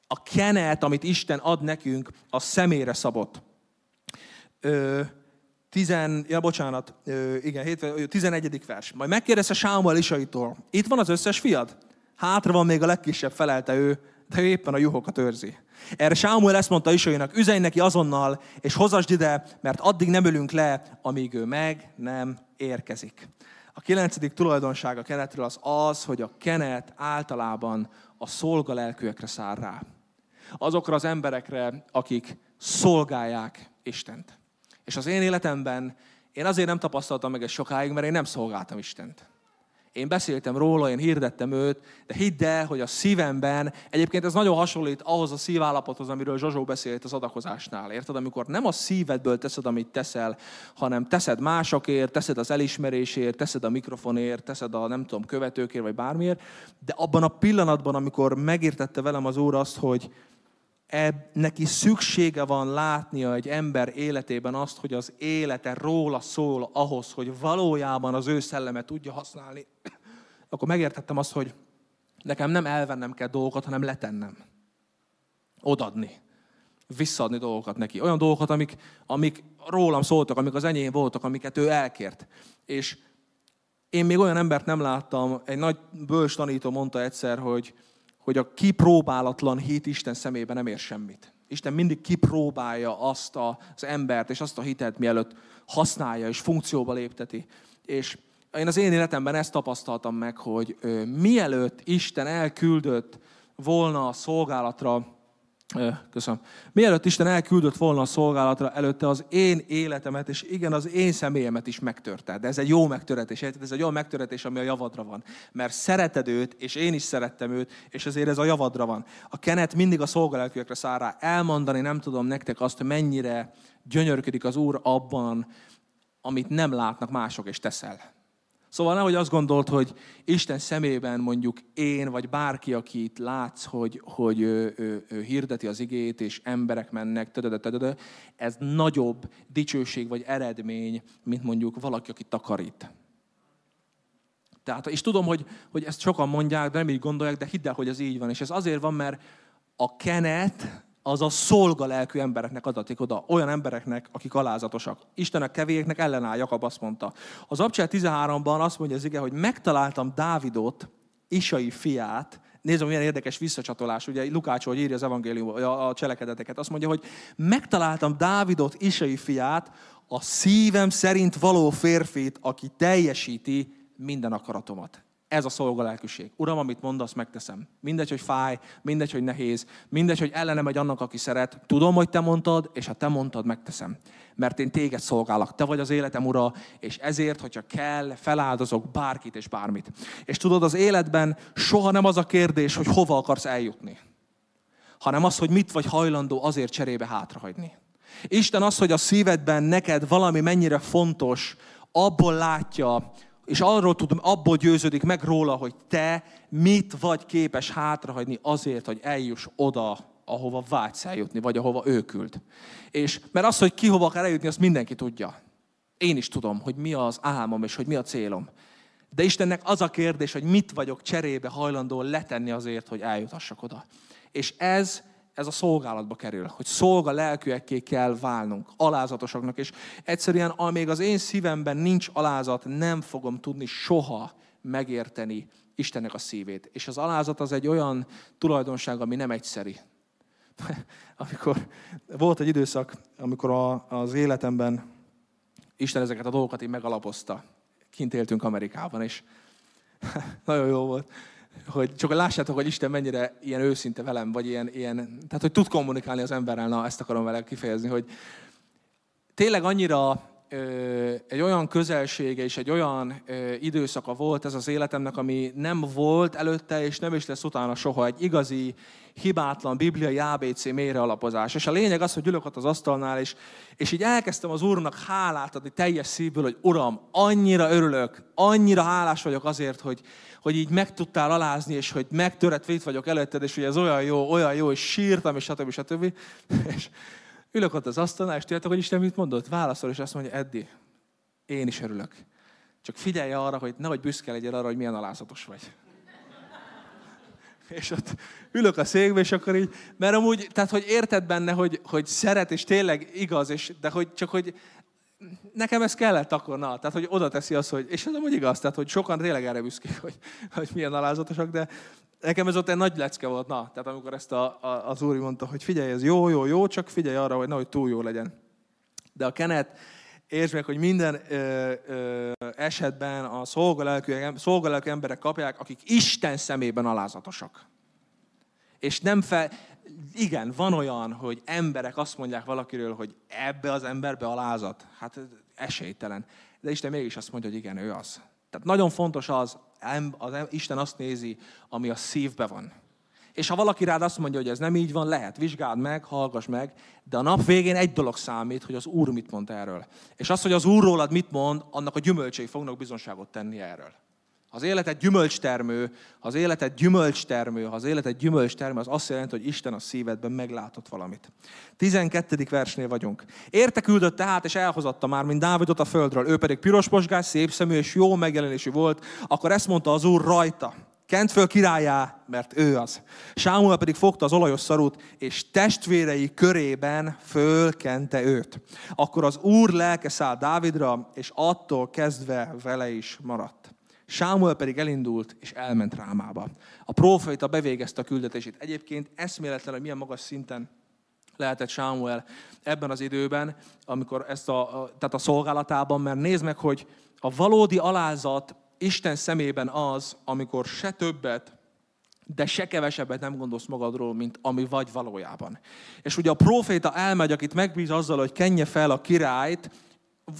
A kenet, amit Isten ad nekünk, a személyre szabott. Ö, tizen, ja, bocsánat, ö, igen, 7, 11. vers. Majd megkérdezte Sámuel Isaitól, itt van az összes fiad? Hátra van még a legkisebb, felelte ő, de ő éppen a juhokat őrzi. Erre Sámuel ezt mondta Isainak, üzenj neki azonnal, és hozasd ide, mert addig nem ülünk le, amíg ő meg nem érkezik. A kilencedik tulajdonság a kenetről az az, hogy a kenet általában a szolgalelkűekre száll rá. Azokra az emberekre, akik szolgálják Istent. És az én életemben én azért nem tapasztaltam meg ezt sokáig, mert én nem szolgáltam Istent. Én beszéltem róla, én hirdettem őt, de hidd el, hogy a szívemben, egyébként ez nagyon hasonlít ahhoz a szívállapothoz, amiről Zsozsó beszélt az adakozásnál. Érted? Amikor nem a szívedből teszed, amit teszel, hanem teszed másokért, teszed az elismerésért, teszed a mikrofonért, teszed a nem tudom, követőkért, vagy bármiért, de abban a pillanatban, amikor megértette velem az Úr azt, hogy, eb, neki szüksége van látnia egy ember életében azt, hogy az élete róla szól ahhoz, hogy valójában az ő szelleme tudja használni, akkor megértettem azt, hogy nekem nem elvennem kell dolgokat, hanem letennem. Odadni. Visszaadni dolgokat neki. Olyan dolgokat, amik, amik rólam szóltak, amik az enyém voltak, amiket ő elkért. És én még olyan embert nem láttam, egy nagy bölcs tanító mondta egyszer, hogy, hogy a kipróbálatlan hit Isten szemében nem ér semmit. Isten mindig kipróbálja azt az embert és azt a hitet, mielőtt használja és funkcióba lépteti. És én az én életemben ezt tapasztaltam meg, hogy mielőtt Isten elküldött volna a szolgálatra Köszönöm. Mielőtt Isten elküldött volna a szolgálatra, előtte az én életemet, és igen, az én személyemet is megtörte. De ez egy jó megtöretés, ez egy olyan megtöretés, ami a javadra van. Mert szereted őt, és én is szerettem őt, és ezért ez a javadra van. A kenet mindig a szolgálatokökre száll rá. Elmondani nem tudom nektek azt, mennyire gyönyörködik az Úr abban, amit nem látnak mások, és teszel. Szóval nehogy azt gondolt, hogy Isten szemében mondjuk én, vagy bárki, aki itt látsz, hogy, hogy ő, ő, ő hirdeti az igét, és emberek mennek, tadada, tadada, ez nagyobb dicsőség vagy eredmény, mint mondjuk valaki, aki takarít. Tehát, és tudom, hogy, hogy ezt sokan mondják, de nem így gondolják, de hidd el, hogy ez így van. És ez azért van, mert a kenet, az a szolgalelkű embereknek adatik oda, olyan embereknek, akik alázatosak. Istenek kevéknek ellenáll, Jakab azt mondta. Az Abcsel 13-ban azt mondja az ige, hogy megtaláltam Dávidot, Isai fiát, Nézd, milyen érdekes visszacsatolás, ugye Lukács, hogy írja az evangélium, a cselekedeteket, azt mondja, hogy megtaláltam Dávidot, Isai fiát, a szívem szerint való férfit, aki teljesíti minden akaratomat. Ez a szolgalelkűség. Uram, amit mondasz, megteszem. Mindegy, hogy fáj, mindegy, hogy nehéz, mindegy, hogy ellenem egy annak, aki szeret. Tudom, hogy te mondtad, és ha te mondtad, megteszem. Mert én téged szolgálok. Te vagy az életem ura, és ezért, hogyha kell, feláldozok bárkit és bármit. És tudod, az életben soha nem az a kérdés, hogy hova akarsz eljutni, hanem az, hogy mit vagy hajlandó azért cserébe hátrahagyni. Isten az, hogy a szívedben neked valami mennyire fontos, abból látja, és arról tudom, abból győződik meg róla, hogy te mit vagy képes hátrahagyni azért, hogy eljuss oda, ahova vágysz eljutni, vagy ahova ő küld. És mert az, hogy ki hova kell eljutni, azt mindenki tudja. Én is tudom, hogy mi az álmom, és hogy mi a célom. De Istennek az a kérdés, hogy mit vagyok cserébe hajlandó letenni azért, hogy eljutassak oda. És ez ez a szolgálatba kerül, hogy szolga lelkűekké kell válnunk, alázatosaknak, és egyszerűen, amíg az én szívemben nincs alázat, nem fogom tudni soha megérteni Istennek a szívét. És az alázat az egy olyan tulajdonság, ami nem egyszeri. amikor volt egy időszak, amikor a, az életemben Isten ezeket a dolgokat így megalapozta. Kint éltünk Amerikában, és nagyon jó volt hogy csak lássátok, hogy Isten mennyire ilyen őszinte velem, vagy ilyen, ilyen, tehát hogy tud kommunikálni az emberrel, na ezt akarom vele kifejezni, hogy tényleg annyira egy olyan közelsége és egy olyan időszaka volt ez az életemnek, ami nem volt előtte, és nem is lesz utána soha egy igazi, hibátlan bibliai ABC mélyre alapozás. És a lényeg az, hogy ülök ott az asztalnál, és, és így elkezdtem az Úrnak hálát adni teljes szívből, hogy Uram, annyira örülök, annyira hálás vagyok azért, hogy, hogy így meg tudtál alázni, és hogy megtöretve itt vagyok előtted, és hogy ez olyan jó, olyan jó, és sírtam, és stb. stb. És ülök ott az asztalnál, és tudjátok, hogy Isten mit mondott? Válaszol, és azt mondja, Eddi, én is örülök. Csak figyelj arra, hogy nehogy büszke legyél arra, hogy milyen alázatos vagy. És ott ülök a székbe, és akkor így, mert amúgy, tehát hogy érted benne, hogy, hogy szeret, és tényleg igaz, és, de hogy csak hogy nekem ez kellett akkor, na, tehát hogy oda teszi azt, hogy, és ez amúgy igaz, tehát hogy sokan tényleg erre büszkék, hogy, hogy milyen alázatosak, de nekem ez ott egy nagy lecke volt, na, tehát amikor ezt a, a, az úri mondta, hogy figyelj, ez jó, jó, jó, csak figyelj arra, hogy nehogy túl jó legyen. De a kenet, értsd meg, hogy minden ö, ö, esetben a szolgalelkű emberek kapják, akik Isten szemében alázatosak. És nem fel, igen, van olyan, hogy emberek azt mondják valakiről, hogy ebbe az emberbe alázat. Hát esélytelen. De Isten mégis azt mondja, hogy igen, ő az. Tehát nagyon fontos az, az Isten azt nézi, ami a szívbe van. És ha valaki rád azt mondja, hogy ez nem így van, lehet, vizsgáld meg, hallgass meg, de a nap végén egy dolog számít, hogy az Úr mit mond erről. És az, hogy az Úr rólad mit mond, annak a gyümölcsei fognak bizonságot tenni erről. Az életed gyümölcstermő, az életed gyümölcstermő, az életed gyümölcstermő, az azt jelenti, hogy Isten a szívedben meglátott valamit. 12. versnél vagyunk. Érte küldött tehát, és elhozatta már, mint Dávidot a földről. Ő pedig piros posgás, szép szemű és jó megjelenésű volt. Akkor ezt mondta az Úr rajta. Kent föl királyá, mert ő az. Sámuel pedig fogta az olajos szarút, és testvérei körében fölkente őt. Akkor az Úr lelke szállt Dávidra, és attól kezdve vele is maradt. Sámuel pedig elindult, és elment Rámába. A próféta bevégezte a küldetését. Egyébként eszméletlen, hogy milyen magas szinten lehetett Sámuel ebben az időben, amikor ezt a, tehát a szolgálatában, mert nézd meg, hogy a valódi alázat Isten szemében az, amikor se többet, de se kevesebbet nem gondolsz magadról, mint ami vagy valójában. És ugye a proféta elmegy, akit megbíz azzal, hogy kenje fel a királyt,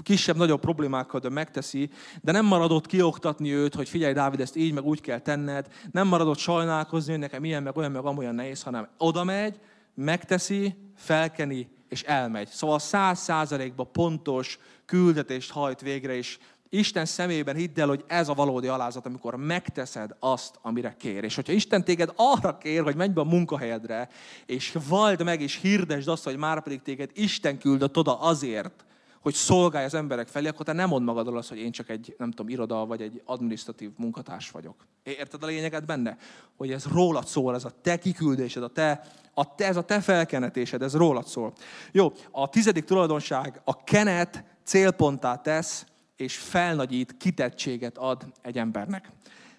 kisebb-nagyobb problémákkal, de megteszi, de nem maradott kioktatni őt, hogy figyelj, Dávid, ezt így, meg úgy kell tenned, nem maradott sajnálkozni, hogy nekem ilyen, meg olyan, meg amolyan nehéz, hanem oda megy, megteszi, felkeni, és elmegy. Szóval száz százalékban pontos küldetést hajt végre, és Isten szemében hidd el, hogy ez a valódi alázat, amikor megteszed azt, amire kér. És hogyha Isten téged arra kér, hogy menj be a munkahelyedre, és vald meg, és hirdesd azt, hogy már pedig téged Isten küldött oda azért, hogy szolgálj az emberek felé, akkor te nem mond magadról azt, hogy én csak egy, nem tudom, iroda vagy egy administratív munkatárs vagyok. Érted a lényeget benne? Hogy ez rólad szól, ez a te kiküldésed, a te, a te, ez a te felkenetésed, ez rólad szól. Jó, a tizedik tulajdonság, a kenet célponttá tesz, és felnagyít, kitettséget ad egy embernek.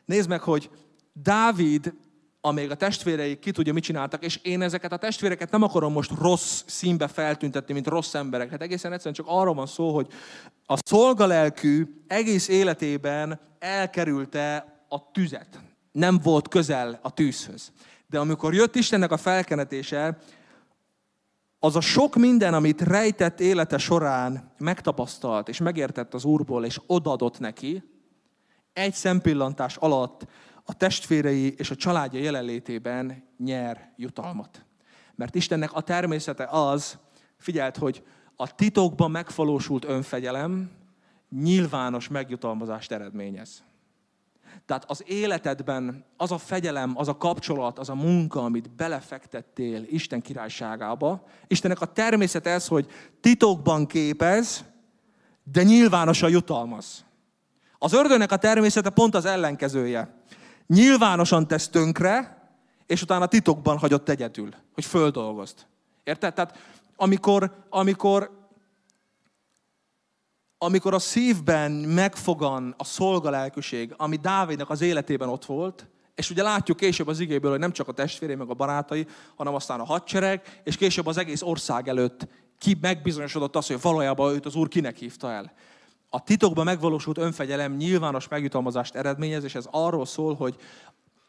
Nézd meg, hogy Dávid amíg a testvérei ki tudja, mit csináltak, és én ezeket a testvéreket nem akarom most rossz színbe feltüntetni, mint rossz emberek. Hát egészen egyszerűen csak arról van szó, hogy a szolgalelkű egész életében elkerülte a tüzet. Nem volt közel a tűzhöz. De amikor jött Istennek a felkenetése, az a sok minden, amit rejtett élete során megtapasztalt, és megértett az Úrból, és odaadott neki, egy szempillantás alatt a testvérei és a családja jelenlétében nyer jutalmat. Mert Istennek a természete az, figyelt, hogy a titokban megvalósult önfegyelem nyilvános megjutalmazást eredményez. Tehát az életedben az a fegyelem, az a kapcsolat, az a munka, amit belefektettél Isten királyságába, Istennek a természet ez, hogy titokban képez, de nyilvánosan jutalmaz. Az ördögnek a természete pont az ellenkezője. Nyilvánosan tesz tönkre, és utána titokban hagyott egyedül, hogy földolgozt. Érted? Tehát amikor, amikor amikor a szívben megfogan a szolgalelkűség, ami Dávidnak az életében ott volt, és ugye látjuk később az igéből, hogy nem csak a testvéré, meg a barátai, hanem aztán a hadsereg, és később az egész ország előtt ki megbizonyosodott az, hogy valójában őt az Úr kinek hívta el. A titokban megvalósult önfegyelem nyilvános megjutalmazást eredményez, és ez arról szól, hogy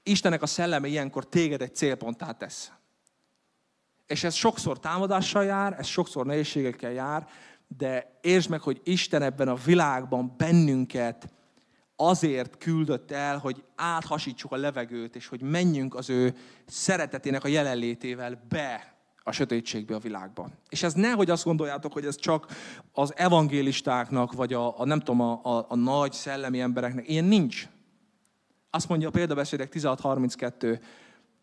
Istennek a szelleme ilyenkor téged egy célponttá tesz. És ez sokszor támadással jár, ez sokszor nehézségekkel jár, de értsd meg, hogy Isten ebben a világban bennünket azért küldött el, hogy áthasítsuk a levegőt, és hogy menjünk az ő szeretetének a jelenlétével be a sötétségbe a világban. És ez nehogy azt gondoljátok, hogy ez csak az evangélistáknak, vagy a, a nem tudom, a, a, a nagy szellemi embereknek. Ilyen nincs. Azt mondja a példabeszédek 16.32,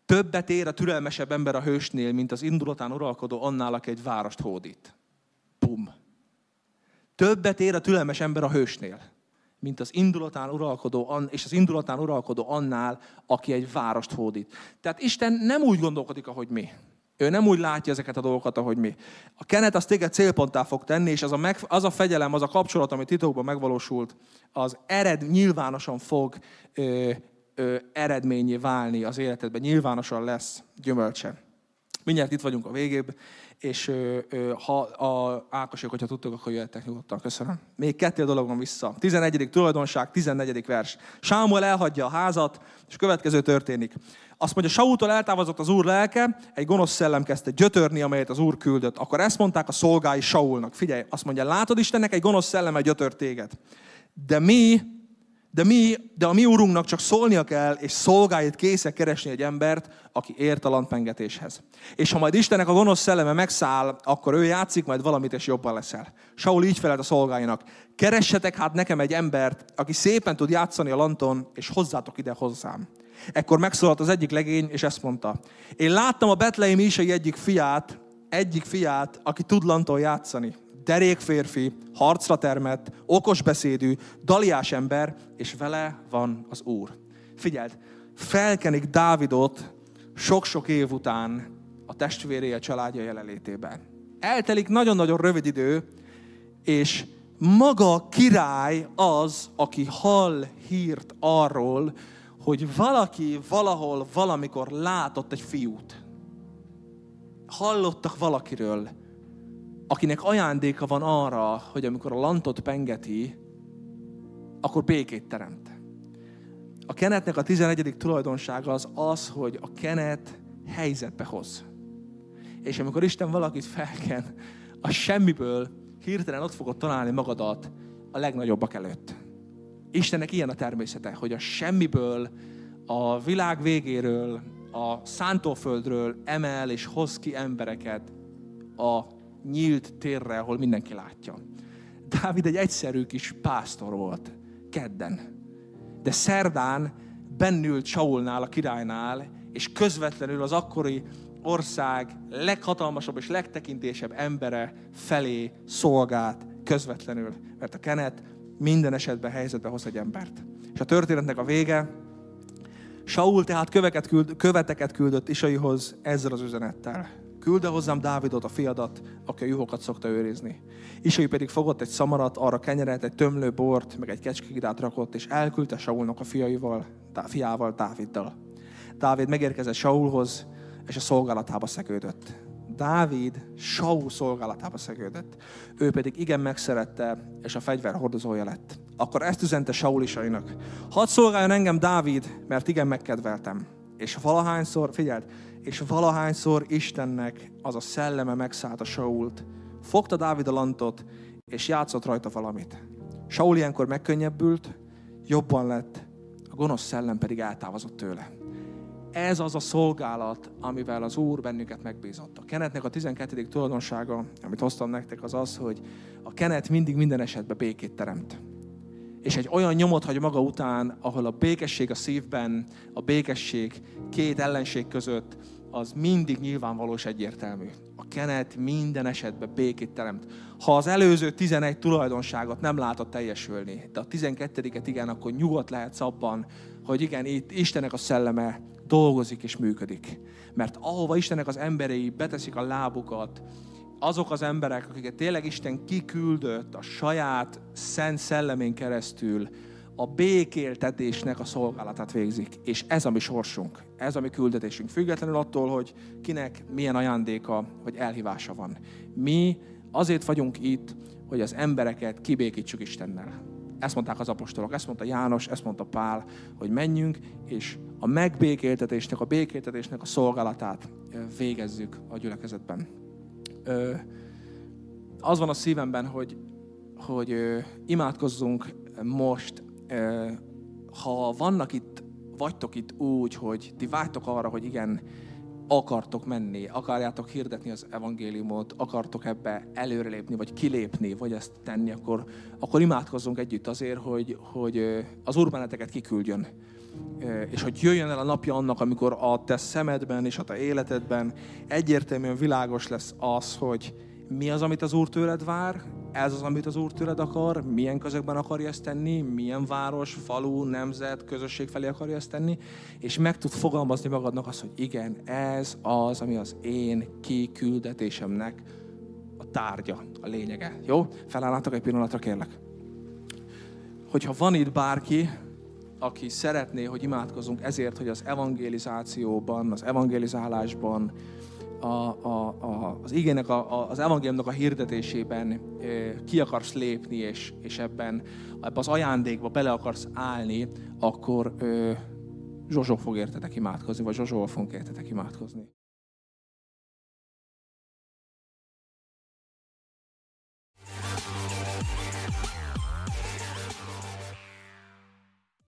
többet ér a türelmesebb ember a hősnél, mint az indulatán uralkodó annál, aki egy várost hódít. Pum. Többet ér a türelmes ember a hősnél, mint az indulatán uralkodó, és az indulatán uralkodó annál, aki egy várost hódít. Tehát Isten nem úgy gondolkodik, ahogy mi. Ő nem úgy látja ezeket a dolgokat, ahogy mi. A kenet az téged célponttá fog tenni, és az a, meg, az a fegyelem, az a kapcsolat, ami titokban megvalósult, az ered, nyilvánosan fog ö, ö, eredményé válni az életedben. Nyilvánosan lesz gyümölcse. Mindjárt itt vagyunk a végében és ö, ö, ha a Ákosok, hogyha tudtok, akkor jöttek nyugodtan. Köszönöm. Még kettő dolog van vissza. 11. tulajdonság, 14. vers. Sámuel elhagyja a házat, és következő történik. Azt mondja, Saútól eltávozott az úr lelke, egy gonosz szellem kezdte gyötörni, amelyet az úr küldött. Akkor ezt mondták a szolgái Saulnak. Figyelj, azt mondja, látod Istennek, egy gonosz szellem gyötört téged. De mi de, mi, de a mi úrunknak csak szólnia kell, és szolgáit készek keresni egy embert, aki ért a landpengetéshez. És ha majd Istennek a gonosz szelleme megszáll, akkor ő játszik majd valamit, és jobban leszel. Saul így felelt a szolgáinak. Keressetek hát nekem egy embert, aki szépen tud játszani a lanton, és hozzátok ide hozzám. Ekkor megszólalt az egyik legény, és ezt mondta. Én láttam a Betlehem Isai egyik fiát, egyik fiát, aki tud lanton játszani derék férfi, harcra termett, okos beszédű, daliás ember, és vele van az Úr. Figyeld, felkenik Dávidot sok-sok év után a testvéré a családja jelenlétében. Eltelik nagyon-nagyon rövid idő, és maga a király az, aki hall hírt arról, hogy valaki valahol valamikor látott egy fiút. Hallottak valakiről, akinek ajándéka van arra, hogy amikor a lantot pengeti, akkor békét teremt. A kenetnek a 11. tulajdonsága az az, hogy a kenet helyzetbe hoz. És amikor Isten valakit felken, a semmiből hirtelen ott fogod találni magadat a legnagyobbak előtt. Istennek ilyen a természete, hogy a semmiből, a világ végéről, a szántóföldről emel és hoz ki embereket a nyílt térre, ahol mindenki látja. Dávid egy egyszerű kis pásztor volt, kedden. De szerdán bennült Saulnál, a királynál, és közvetlenül az akkori ország leghatalmasabb és legtekintésebb embere felé szolgált közvetlenül. Mert a kenet minden esetben helyzetbe hoz egy embert. És a történetnek a vége, Saul tehát köveket küld, követeket küldött Isaihoz ezzel az üzenettel. Külde hozzám Dávidot, a fiadat, aki a juhokat szokta őrizni. Isai pedig fogott egy szamarat, arra kenyeret, egy tömlő bort, meg egy kecskigidát rakott, és elküldte Saulnak a fiaival, tá, fiával, Dáviddal. Dávid megérkezett Saulhoz, és a szolgálatába szegődött. Dávid Saul szolgálatába szegődött. Ő pedig igen megszerette, és a fegyver hordozója lett. akkor ezt üzente Saulisainak. Hadd szolgáljon engem Dávid, mert igen megkedveltem. És valahányszor, figyeld, és valahányszor Istennek az a szelleme megszállt a Sault, fogta Dávid a lantot, és játszott rajta valamit. Saul ilyenkor megkönnyebbült, jobban lett, a gonosz szellem pedig eltávozott tőle. Ez az a szolgálat, amivel az Úr bennünket megbízott. A kenetnek a 12. tulajdonsága, amit hoztam nektek, az az, hogy a kenet mindig minden esetben békét teremt. És egy olyan nyomot hagy maga után, ahol a békesség a szívben, a békesség két ellenség között, az mindig nyilvánvaló egyértelmű. A kenet minden esetben békét teremt. Ha az előző 11 tulajdonságot nem látod teljesülni, de a 12-et igen, akkor nyugodt lehetsz abban, hogy igen, itt Istenek a szelleme dolgozik és működik. Mert ahova Istenek az emberei beteszik a lábukat, azok az emberek, akiket tényleg Isten kiküldött a saját szent szellemén keresztül, a békéltetésnek a szolgálatát végzik. És ez a mi sorsunk, ez a mi küldetésünk. Függetlenül attól, hogy kinek milyen ajándéka vagy elhívása van. Mi azért vagyunk itt, hogy az embereket kibékítsük Istennel. Ezt mondták az apostolok, ezt mondta János, ezt mondta Pál, hogy menjünk, és a megbékéltetésnek, a békéltetésnek a szolgálatát végezzük a gyülekezetben. Az van a szívemben, hogy, hogy imádkozzunk most, ha vannak itt, vagytok itt úgy, hogy ti vágytok arra, hogy igen, akartok menni, akarjátok hirdetni az evangéliumot, akartok ebbe előrelépni, vagy kilépni, vagy ezt tenni, akkor, akkor imádkozzunk együtt azért, hogy, hogy az urbaneteket kiküldjön. És hogy jöjjön el a napja annak, amikor a te szemedben és a te életedben egyértelműen világos lesz az, hogy mi az, amit az Úr tőled vár, ez az, amit az Úr tőled akar, milyen közökben akarja ezt tenni, milyen város, falu, nemzet, közösség felé akarja ezt tenni, és meg tud fogalmazni magadnak azt, hogy igen, ez az, ami az én kiküldetésemnek a tárgya, a lényege. Jó? Felállnátok egy pillanatra, kérlek. Hogyha van itt bárki, aki szeretné, hogy imádkozunk ezért, hogy az evangelizációban, az evangelizálásban, a, a, a, az igének, a, az evangéliumnak a hirdetésében ki akarsz lépni, és, és ebben, ebben az ajándékba bele akarsz állni, akkor Zsozsó fog értetek imádkozni, vagy Zsozsóval fogunk értetek imádkozni.